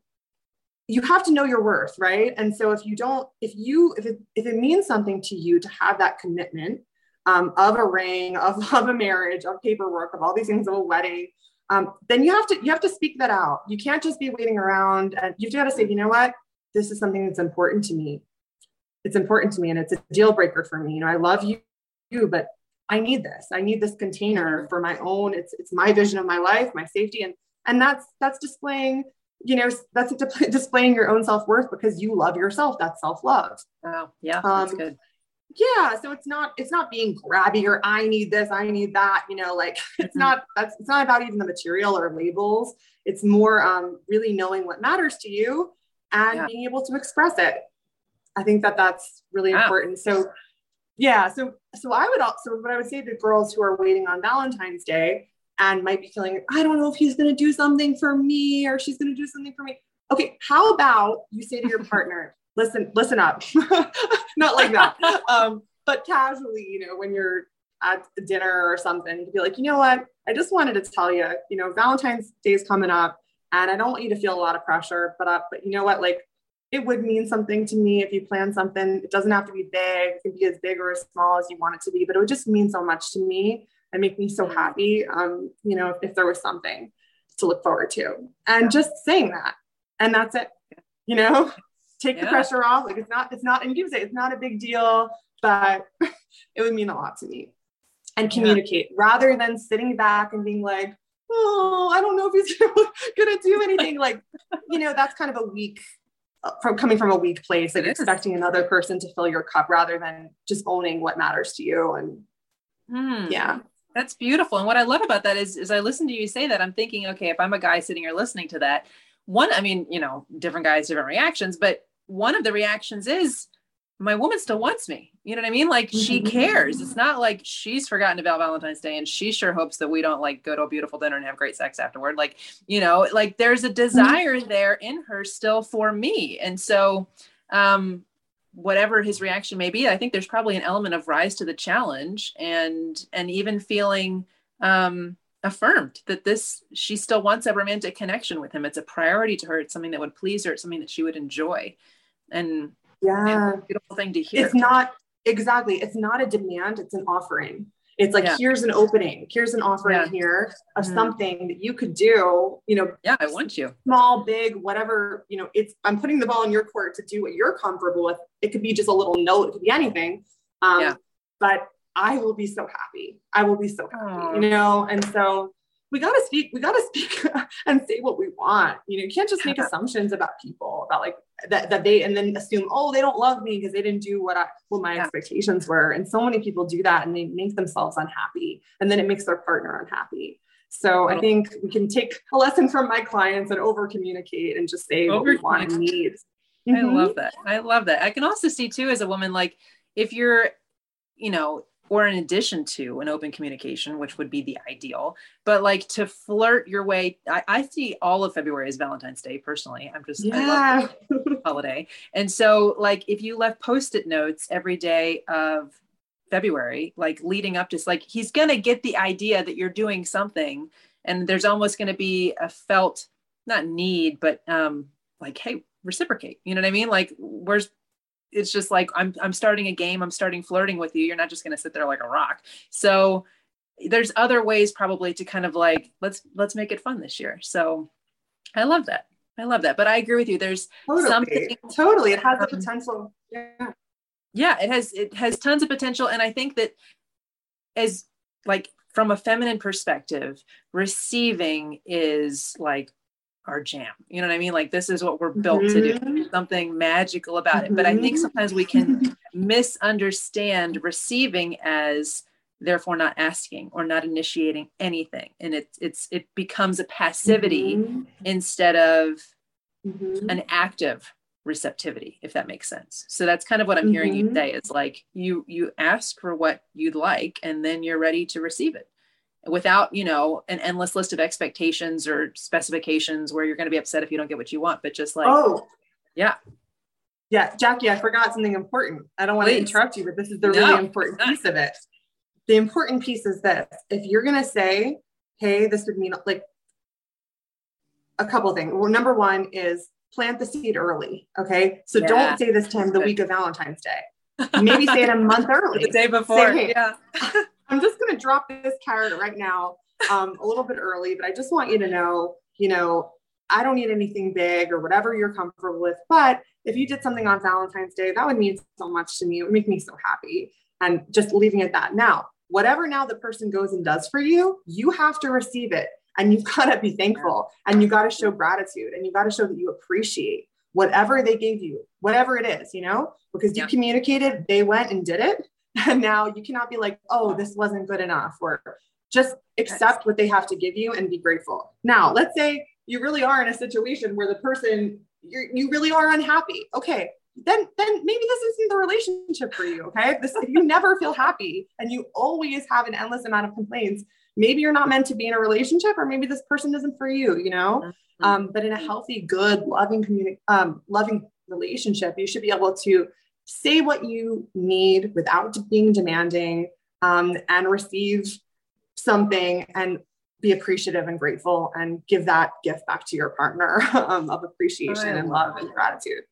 you have to know your worth right? And so if you don't if you if it if it means something to you to have that commitment um, of a ring of, of a marriage of paperwork of all these things of a wedding um, then you have to you have to speak that out. You can't just be waiting around and you've got to say you know what? This is something that's important to me. It's important to me and it's a deal breaker for me. You know i love you you but i need this. I need this container for my own. It's it's my vision of my life my safety and and that's that's displaying you know that's displaying your own self-worth because you love yourself. That's self-love. Oh yeah that's um, good. yeah so it's not it's not being grabby or i need this i need that you know like it's mm-hmm. not that's it's not about even the material or labels. It's more um really knowing what matters to you and yeah. being able to express it. I think that that's really wow. important. So yeah so so i would also what i would say to girls who are waiting on valentine's day and might be feeling, I don't know if he's going to do something for me or she's going to do something for me. Okay, how about you say to your partner, listen, listen up, not like that, um, but casually, you know, when you're at dinner or something, would be like, you know what, I just wanted to tell you, you know, Valentine's Day is coming up, and I don't want you to feel a lot of pressure, but uh, but you know what, like it would mean something to me if you plan something. It doesn't have to be big; it can be as big or as small as you want it to be, but it would just mean so much to me and make me so mm-hmm. happy. Um, you know, if, if there was something to look forward to, and yeah. just saying that, and that's it. You know, take yeah. the pressure off. Like it's not, it's not, and you say it's not a big deal, but it would mean a lot to me. And communicate yeah. rather than sitting back and being like, oh, I don't know if he's gonna do anything. like, you know, that's kind of a weak uh, from coming from a weak place and expecting another person to fill your cup rather than just owning what matters to you and mm. yeah that's beautiful. And what I love about that is, is I listen to you say that, I'm thinking, okay, if I'm a guy sitting here listening to that, one, I mean, you know, different guys, different reactions, but one of the reactions is my woman still wants me. You know what I mean? Like she mm-hmm. cares. It's not like she's forgotten about Valentine's Day and she sure hopes that we don't like go to a beautiful dinner and have great sex afterward. Like, you know, like there's a mm-hmm. desire there in her still for me. And so um whatever his reaction may be i think there's probably an element of rise to the challenge and and even feeling um affirmed that this she still wants a romantic connection with him. It's a priority to her. It's something that would please her. It's something that she would enjoy. And yeah. beautiful thing to hear. it's not exactly. It's not a demand. It's an offering it's like, yeah. here's an opening, here's an offering yeah. here of mm-hmm. something that you could do, you know. Yeah, I want you. Small, big, whatever, you know, it's, I'm putting the ball in your court to do what you're comfortable with. It could be just a little note, it could be anything. Um, yeah. But I will be so happy. I will be so happy, Aww. you know? And so we got to speak, we got to speak and say what we want. You know, you can't just make assumptions about people about like that, that they, and then assume, oh, they don't love me because they didn't do what I, what my yeah. expectations were. And so many people do that and they make themselves unhappy and then it makes their partner unhappy. So I think we can take a lesson from my clients and over communicate and just say what we want and need. Mm-hmm. I love that. I love that. I can also see too as a woman, like if you're, you know, or in addition to an open communication, which would be the ideal, but like to flirt your way. I, I see all of February as Valentine's Day personally. I'm just, yeah. I love holiday. And so, like, if you left post it notes every day of February, like leading up to like, he's going to get the idea that you're doing something. And there's almost going to be a felt, not need, but um, like, hey, reciprocate. You know what I mean? Like, where's it's just like I'm I'm starting a game, I'm starting flirting with you. You're not just going to sit there like a rock. So there's other ways probably to kind of like let's let's make it fun this year. So I love that. I love that. But I agree with you. There's totally. something totally it has the um, potential. Yeah. Yeah, it has it has tons of potential and I think that as like from a feminine perspective, receiving is like our jam. You know what I mean? Like this is what we're built mm-hmm. to do. Mm-hmm. something magical about it. But I think mm-hmm. sometimes we can misunderstand receiving as therefore not asking or not initiating anything. And it it's it becomes a passivity mm-hmm. instead of mm-hmm. an active receptivity if that makes sense so that's kind of what i'm mm-hmm. hearing you say is like you you ask for what you'd like and then you're ready to receive it without you know an endless list of expectations or specifications where you're going to be upset if you don't get what you want but just like oh. Yeah. Yeah jackie i forgot something important. I don't want Please. to interrupt you but this is the no, really important piece of it. The important piece is this. If you're going to say hey this would mean like a couple things. Well number one is plant the seed early okay? So yeah. don't say this time the week of valentine's day. Maybe say it a month early. The day before say, hey, yeah I'm just going to drop this carrot right now um, a little bit early, but I just want you to know, you know, I don't need anything big or whatever you're comfortable with. But if you did something on Valentine's Day, that would mean so much to me. It would make me so happy. And just leaving it that. Now, whatever now the person goes and does for you, you have to receive it. And you've got to be thankful and you've got to show gratitude and you've got to show that you appreciate whatever they gave you, whatever it is, you know, because you yeah. communicated, they went and did it. And now you cannot be like, oh, this wasn't good enough, or just accept what they have to give you and be grateful. Now, let's say you really are in a situation where the person you you really are unhappy. Okay, then then maybe this isn't the relationship for you. Okay, this you never feel happy and you always have an endless amount of complaints, maybe you're not meant to be in a relationship, or maybe this person isn't for you. You know, mm-hmm. um, but in a healthy, good, loving community, um, loving relationship, you should be able to say what you need without being demanding um, and receive something and be appreciative and grateful and give that gift back to your partner um, of appreciation and love and gratitude.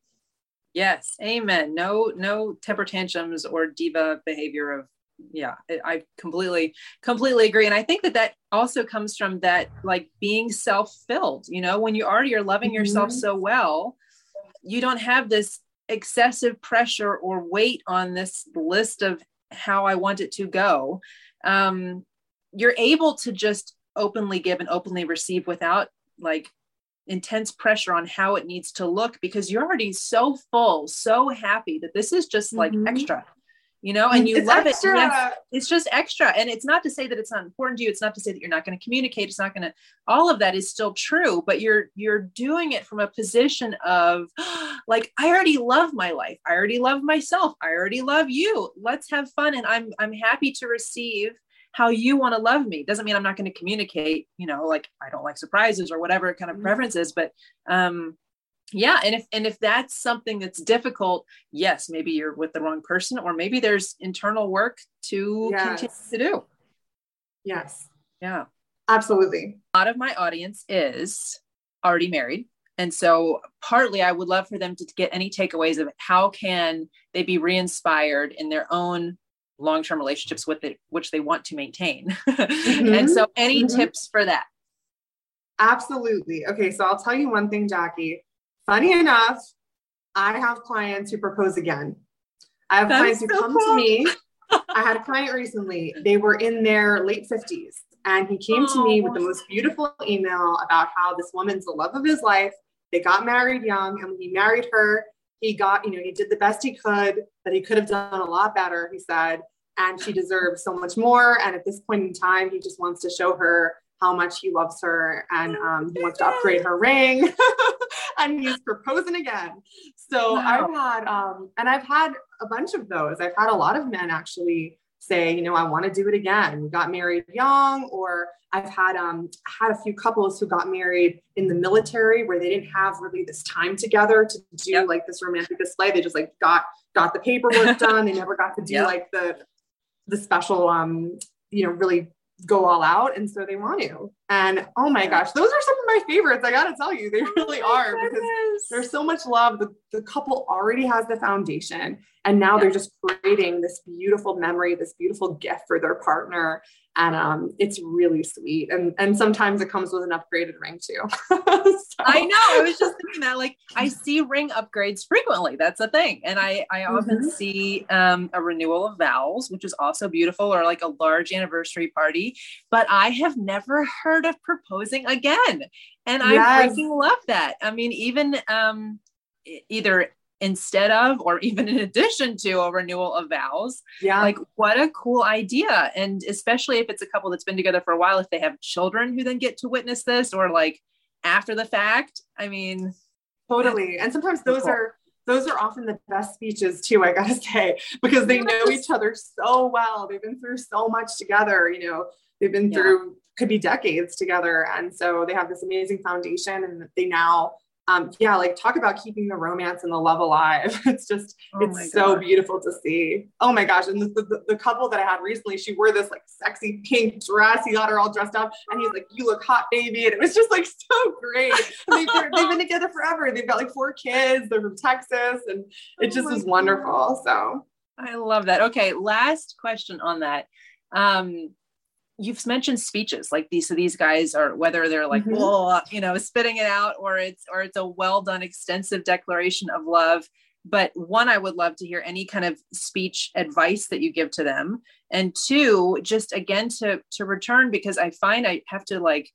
Yes. Amen. No no temper tantrums or diva behavior of yeah i completely completely agree. And i think that that also comes from that like being self-filled you know when you already are loving mm-hmm. yourself so well you don't have this excessive pressure or weight on this list of how I want it to go, um, you're able to just openly give and openly receive without like intense pressure on how it needs to look because you're already so full, so happy that this is just like mm-hmm. extra you know, and you it's love extra. it. Yes, it's just extra. And it's not to say that it's not important to you. It's not to say that you're not going to communicate. It's not going to, all of that is still true, but you're, you're doing it from a position of like, I already love my life. I already love myself. I already love you. Let's have fun. And I'm, I'm happy to receive how you want to love me. Doesn't mean I'm not going to communicate, you know, like I don't like surprises or whatever kind of mm-hmm. preferences, but, um, yeah and if and if that's something that's difficult yes maybe you're with the wrong person or maybe there's internal work to yes. continue to do. Yes. Yeah. Absolutely. A lot of my audience is already married and so partly i would love for them to get any takeaways of how can they be re-inspired in their own long-term relationships with it which they want to maintain. Mm-hmm. and so any mm-hmm. tips for that? Absolutely. Okay so i'll tell you one thing jackie funny enough, I have clients who propose again. I have clients who so come cool. to me. I had a client recently. They were in their late 50s and he came oh, to me with the most beautiful email about how this woman's the love of his life. They got married young, and when he married her, he got, you know, he did the best he could, but he could have done a lot better, he said. And she deserves so much more. And at this point in time, he just wants to show her how much he loves her and um, he wants to upgrade her ring and he's proposing again so wow. i've had um, and i've had a bunch of those i've had a lot of men actually say you know i want to do it again we got married young or i've had um, had a few couples who got married in the military where they didn't have really this time together to do yep. like this romantic display they just like got got the paperwork done they never got to do yep. like the the special um you know really go all out and so they want to and oh my gosh those are some of my favorites i gotta tell you they oh really oh are goodness. because there's so much love the, the couple already has the foundation and now yeah. they're just creating this beautiful memory this beautiful gift for their partner and um, it's really sweet. And and sometimes it comes with an upgraded ring too. So. i know. I was just thinking that like i see ring upgrades frequently. That's a thing. And i i often mm-hmm. see um, a renewal of vows which is also beautiful or like a large anniversary party. But i have never heard of proposing again. And yes. i freaking love that. I mean even um either instead of or even in addition to a renewal of vows. Yeah. Like what a cool idea. And especially if it's a couple that's been together for a while, if they have children who then get to witness this or like after the fact. I mean, totally. And sometimes those cool. are those are often the best speeches too, I gotta say, because they know each other so well. They've been through so much together, you know, they've been yeah. through could be decades together. And so they have this amazing foundation and they now um, yeah, like talk about keeping the romance and the love alive. It's just, oh it's so gosh. beautiful to see. Oh my gosh. And the, the, the, couple that I had recently, she wore this like sexy pink dress. He got her all dressed up and he's like, you look hot, baby. And it was just like so great. they've, they've, been together forever. They've got like four kids. They're from Texas and it oh just oh is wonderful. So I love that. Okay. Last question on that. Um, you've mentioned speeches like these so these guys are whether they're like mm-hmm. you know spitting it out or it's or it's a well done extensive declaration of love but one i would love to hear any kind of speech advice that you give to them and two just again to to return because i find i have to like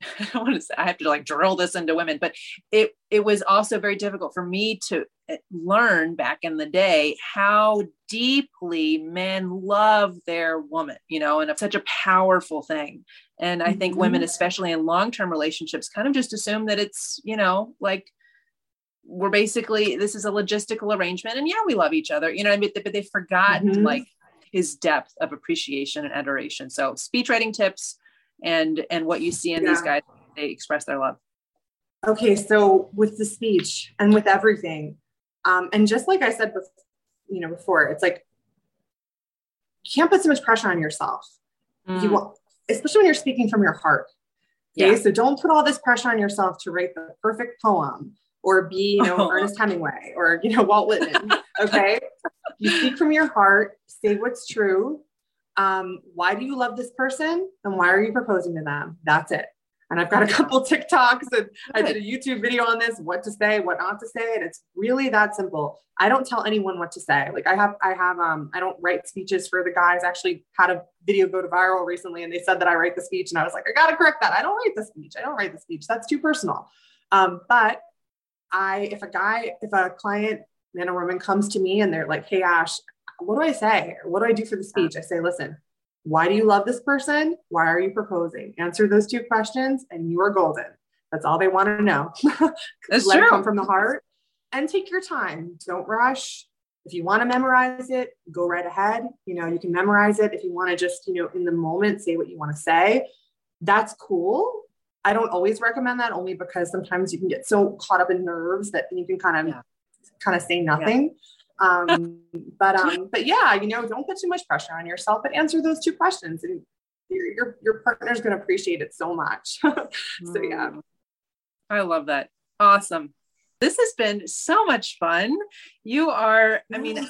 I don't want to say I have to like drill this into women, but it it was also very difficult for me to eh, learn back in the day how deeply men love their woman, you know, and it's such a powerful thing. And I think mm-hmm. women, especially in long-term relationships, kind of just assume that it's, you know, like we're basically this is a logistical arrangement and yeah, we love each other, you know, I mean, but they've forgotten mm-hmm. like his depth of appreciation and adoration. So speech writing tips and and what you see in yeah. these guys they express their love okay so with the speech and with everything um, and just like i said before, you know before it's like you can't put so much pressure on yourself mm. you want especially when you're speaking from your heart okay yeah. so don't put all this pressure on yourself to write the perfect poem or be you know oh. ernest hemingway or you know walt whitman okay you speak from your heart say what's true um, why do you love this person and why are you proposing to them? That's it. And I've got a couple TikToks and I did a YouTube video on this, what to say, what not to say. And it's really that simple. I don't tell anyone what to say. Like I have, I have, um, I don't write speeches for the guys. I actually had a video go to viral recently and they said that I write the speech. And I was like, I got to correct that. I don't write the speech. I don't write the speech. That's too personal. Um, but I, if a guy, if a client, man or woman comes to me and they're like, Hey, Ash, what do I say? What do I do for the speech? I say, listen, why do you love this person? Why are you proposing? Answer those two questions and you are golden. That's all they want to know. That's Let true. it come from the heart and take your time. Don't rush. If you want to memorize it, go right ahead. You know, you can memorize it. If you want to just, you know, in the moment say what you want to say, that's cool. I don't always recommend that only because sometimes you can get so caught up in nerves that you can kind of yeah. kind of say nothing. Yeah um, but um, but yeah, you know, don't put too much pressure on yourself, but answer those two questions, and your your, your partner's going to appreciate it so much. so yeah, mm. I love that. Awesome. This has been so much fun. You are, I mean,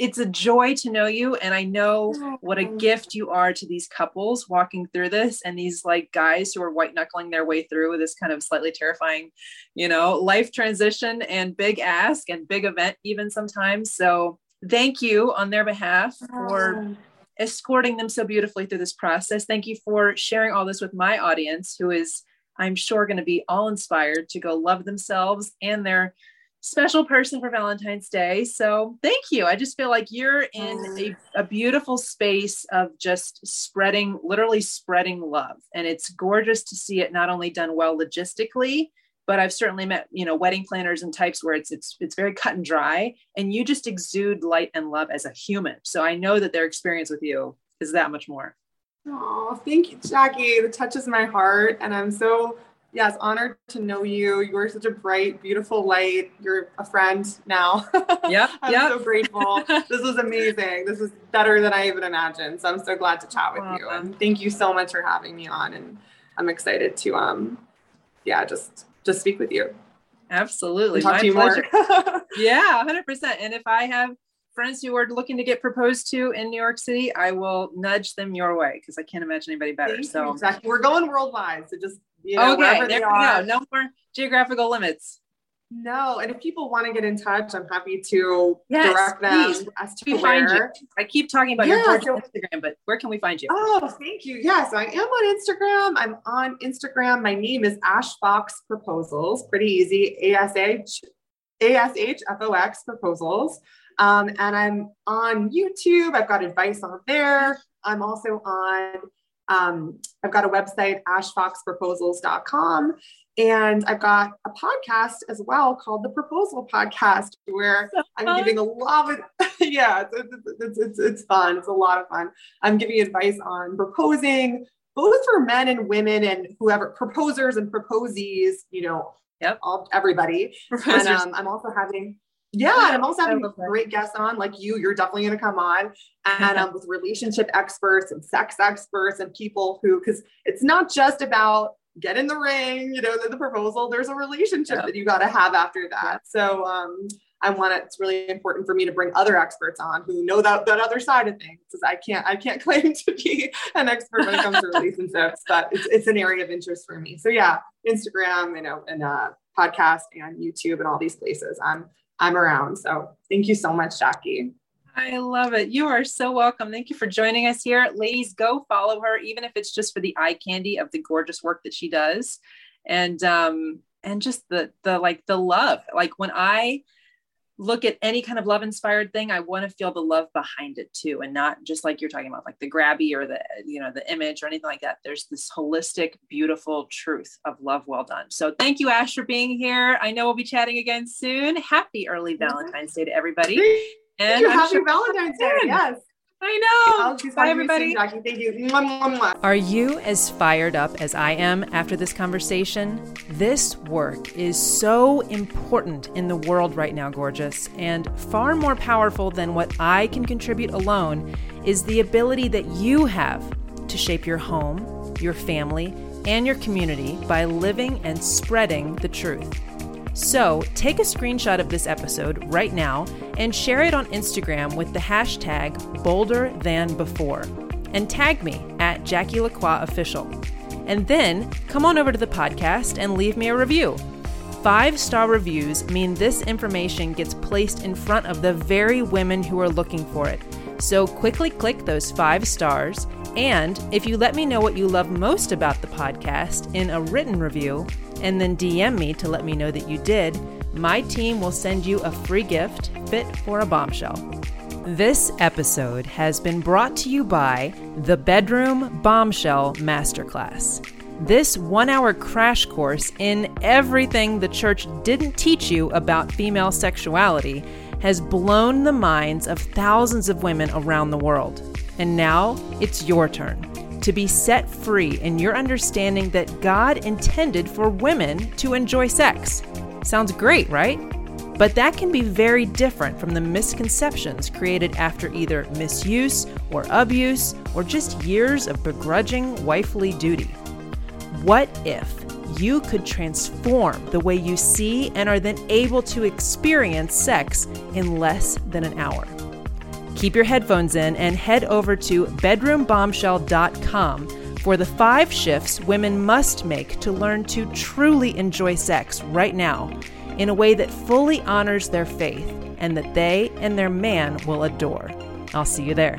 it's a joy to know you and i know what a gift you are to these couples walking through this and these like guys who are white knuckling their way through this kind of slightly terrifying you know life transition and big ask and big event even sometimes. So thank you on their behalf for escorting them so beautifully through this process. Thank you for sharing all this with my audience, who is, I'm sure, going to be all inspired to go love themselves and their special person for Valentine's Day. So thank you. I just feel like you're in a, a beautiful space of just spreading, literally spreading love. And it's gorgeous to see it not only done well logistically, but I've certainly met, you know, wedding planners and types where it's it's it's very cut and dry and you just exude light and love as a human. So I know that their experience with you is that much more. Oh, thank you, Jackie. It touches my heart. And I'm so, yes, honored to know you. You are such a bright, beautiful light. You're a friend now. Yeah. I'm yep. so grateful. this was amazing. This is better than I even imagined. So I'm so glad to chat with you. And thank you so much for having me on. And I'm excited to, um, yeah, just just speak with you. Absolutely. And talk My to you pleasure. more. Yeah, 100%. And if I have friends who are looking to get proposed to in New York City, I will nudge them your way because I can't imagine anybody better. So, Jackie. We're going worldwide. So just, you know, okay, there we are. go. No more geographical limits. No, and if people want to get in touch, I'm happy to Yes, direct them please. as to We find you. I keep talking about your Yeah, gorgeous so- Instagram, but where can we find you? Oh, thank you. Yes, I am on Instagram. I'm on Instagram. My name is Ash Fox Proposals. Pretty easy. A S H A S H F O X Proposals. Um, and I'm on YouTube. I've got advice on there. I'm also on. Um, I've got a website, ashfoxproposals.com. And I've got a podcast as well called the Proposal Podcast, where I'm giving a lot of, yeah, it's, it's, it's, it's, fun. It's a lot of fun. I'm giving advice on proposing, both for men and women and whoever proposers and proposees, you know, Yep. all everybody. And um, I'm also having, yeah, and I'm also having great guests on, like you. You're definitely going to come on, and um, with relationship experts and sex experts and people who, because it's not just about get in the ring, you know, the, the proposal. There's a relationship Yeah. that you got to have after that. So um, I want it. It's really important for me to bring other experts on who know that that other side of things. Because I can't, I can't claim to be an expert when it comes to relationships, but it's, it's an area of interest for me. So yeah, Instagram, you know, and uh, podcast and YouTube and all these places. I'm I'm around. So thank you so much, Jackie. I love it. You are so welcome. Thank you for joining us here. Ladies, go follow her, even if it's just for the eye candy of the gorgeous work that she does. And um, and just the the like the love. Like when I look at any kind of love inspired thing, I want to feel the love behind it too, and not just like you're talking about, like the grabby or the you know the image or anything like that. There's this holistic, beautiful truth of love well done. So thank you, Ash, for being here. I know we'll be chatting again soon. Happy early Valentine's Day to everybody. And Happy sure- Valentine's Day. Yes. I know. I'll Bye, talking soon, everybody. Thank you. Mwah, mwah, mwah. Are you as fired up as I am after this conversation? This work is so important in the world right now, gorgeous, and far more powerful than what I can contribute alone is the ability that you have to shape your home, your family, and your community by living and spreading the truth. So, take a screenshot of this episode right now and share it on Instagram with the hashtag bolder than before and tag me at Jackie Lacroix Official. And then come on over to the podcast and leave me a review. Five star reviews mean this information gets placed in front of the very women who are looking for it. So quickly click those five stars. And if you let me know what you love most about the podcast in a written review, and then DM me to let me know that you did, my team will send you a free gift fit for a bombshell. This episode has been brought to you by the Bedroom Bombshell Masterclass. This one hour crash course in everything the church didn't teach you about female sexuality has blown the minds of thousands of women around the world. And now it's your turn to be set free in your understanding that God intended for women to enjoy sex. Sounds great, right? But that can be very different from the misconceptions created after either misuse or abuse or just years of begrudging wifely duty. What if you could transform the way you see and are then able to experience sex in less than an hour? Keep your headphones in and head over to bedroombombshell.com for the five shifts women must make to learn to truly enjoy sex right now in a way that fully honors their faith and that they and their man will adore. I'll see you there.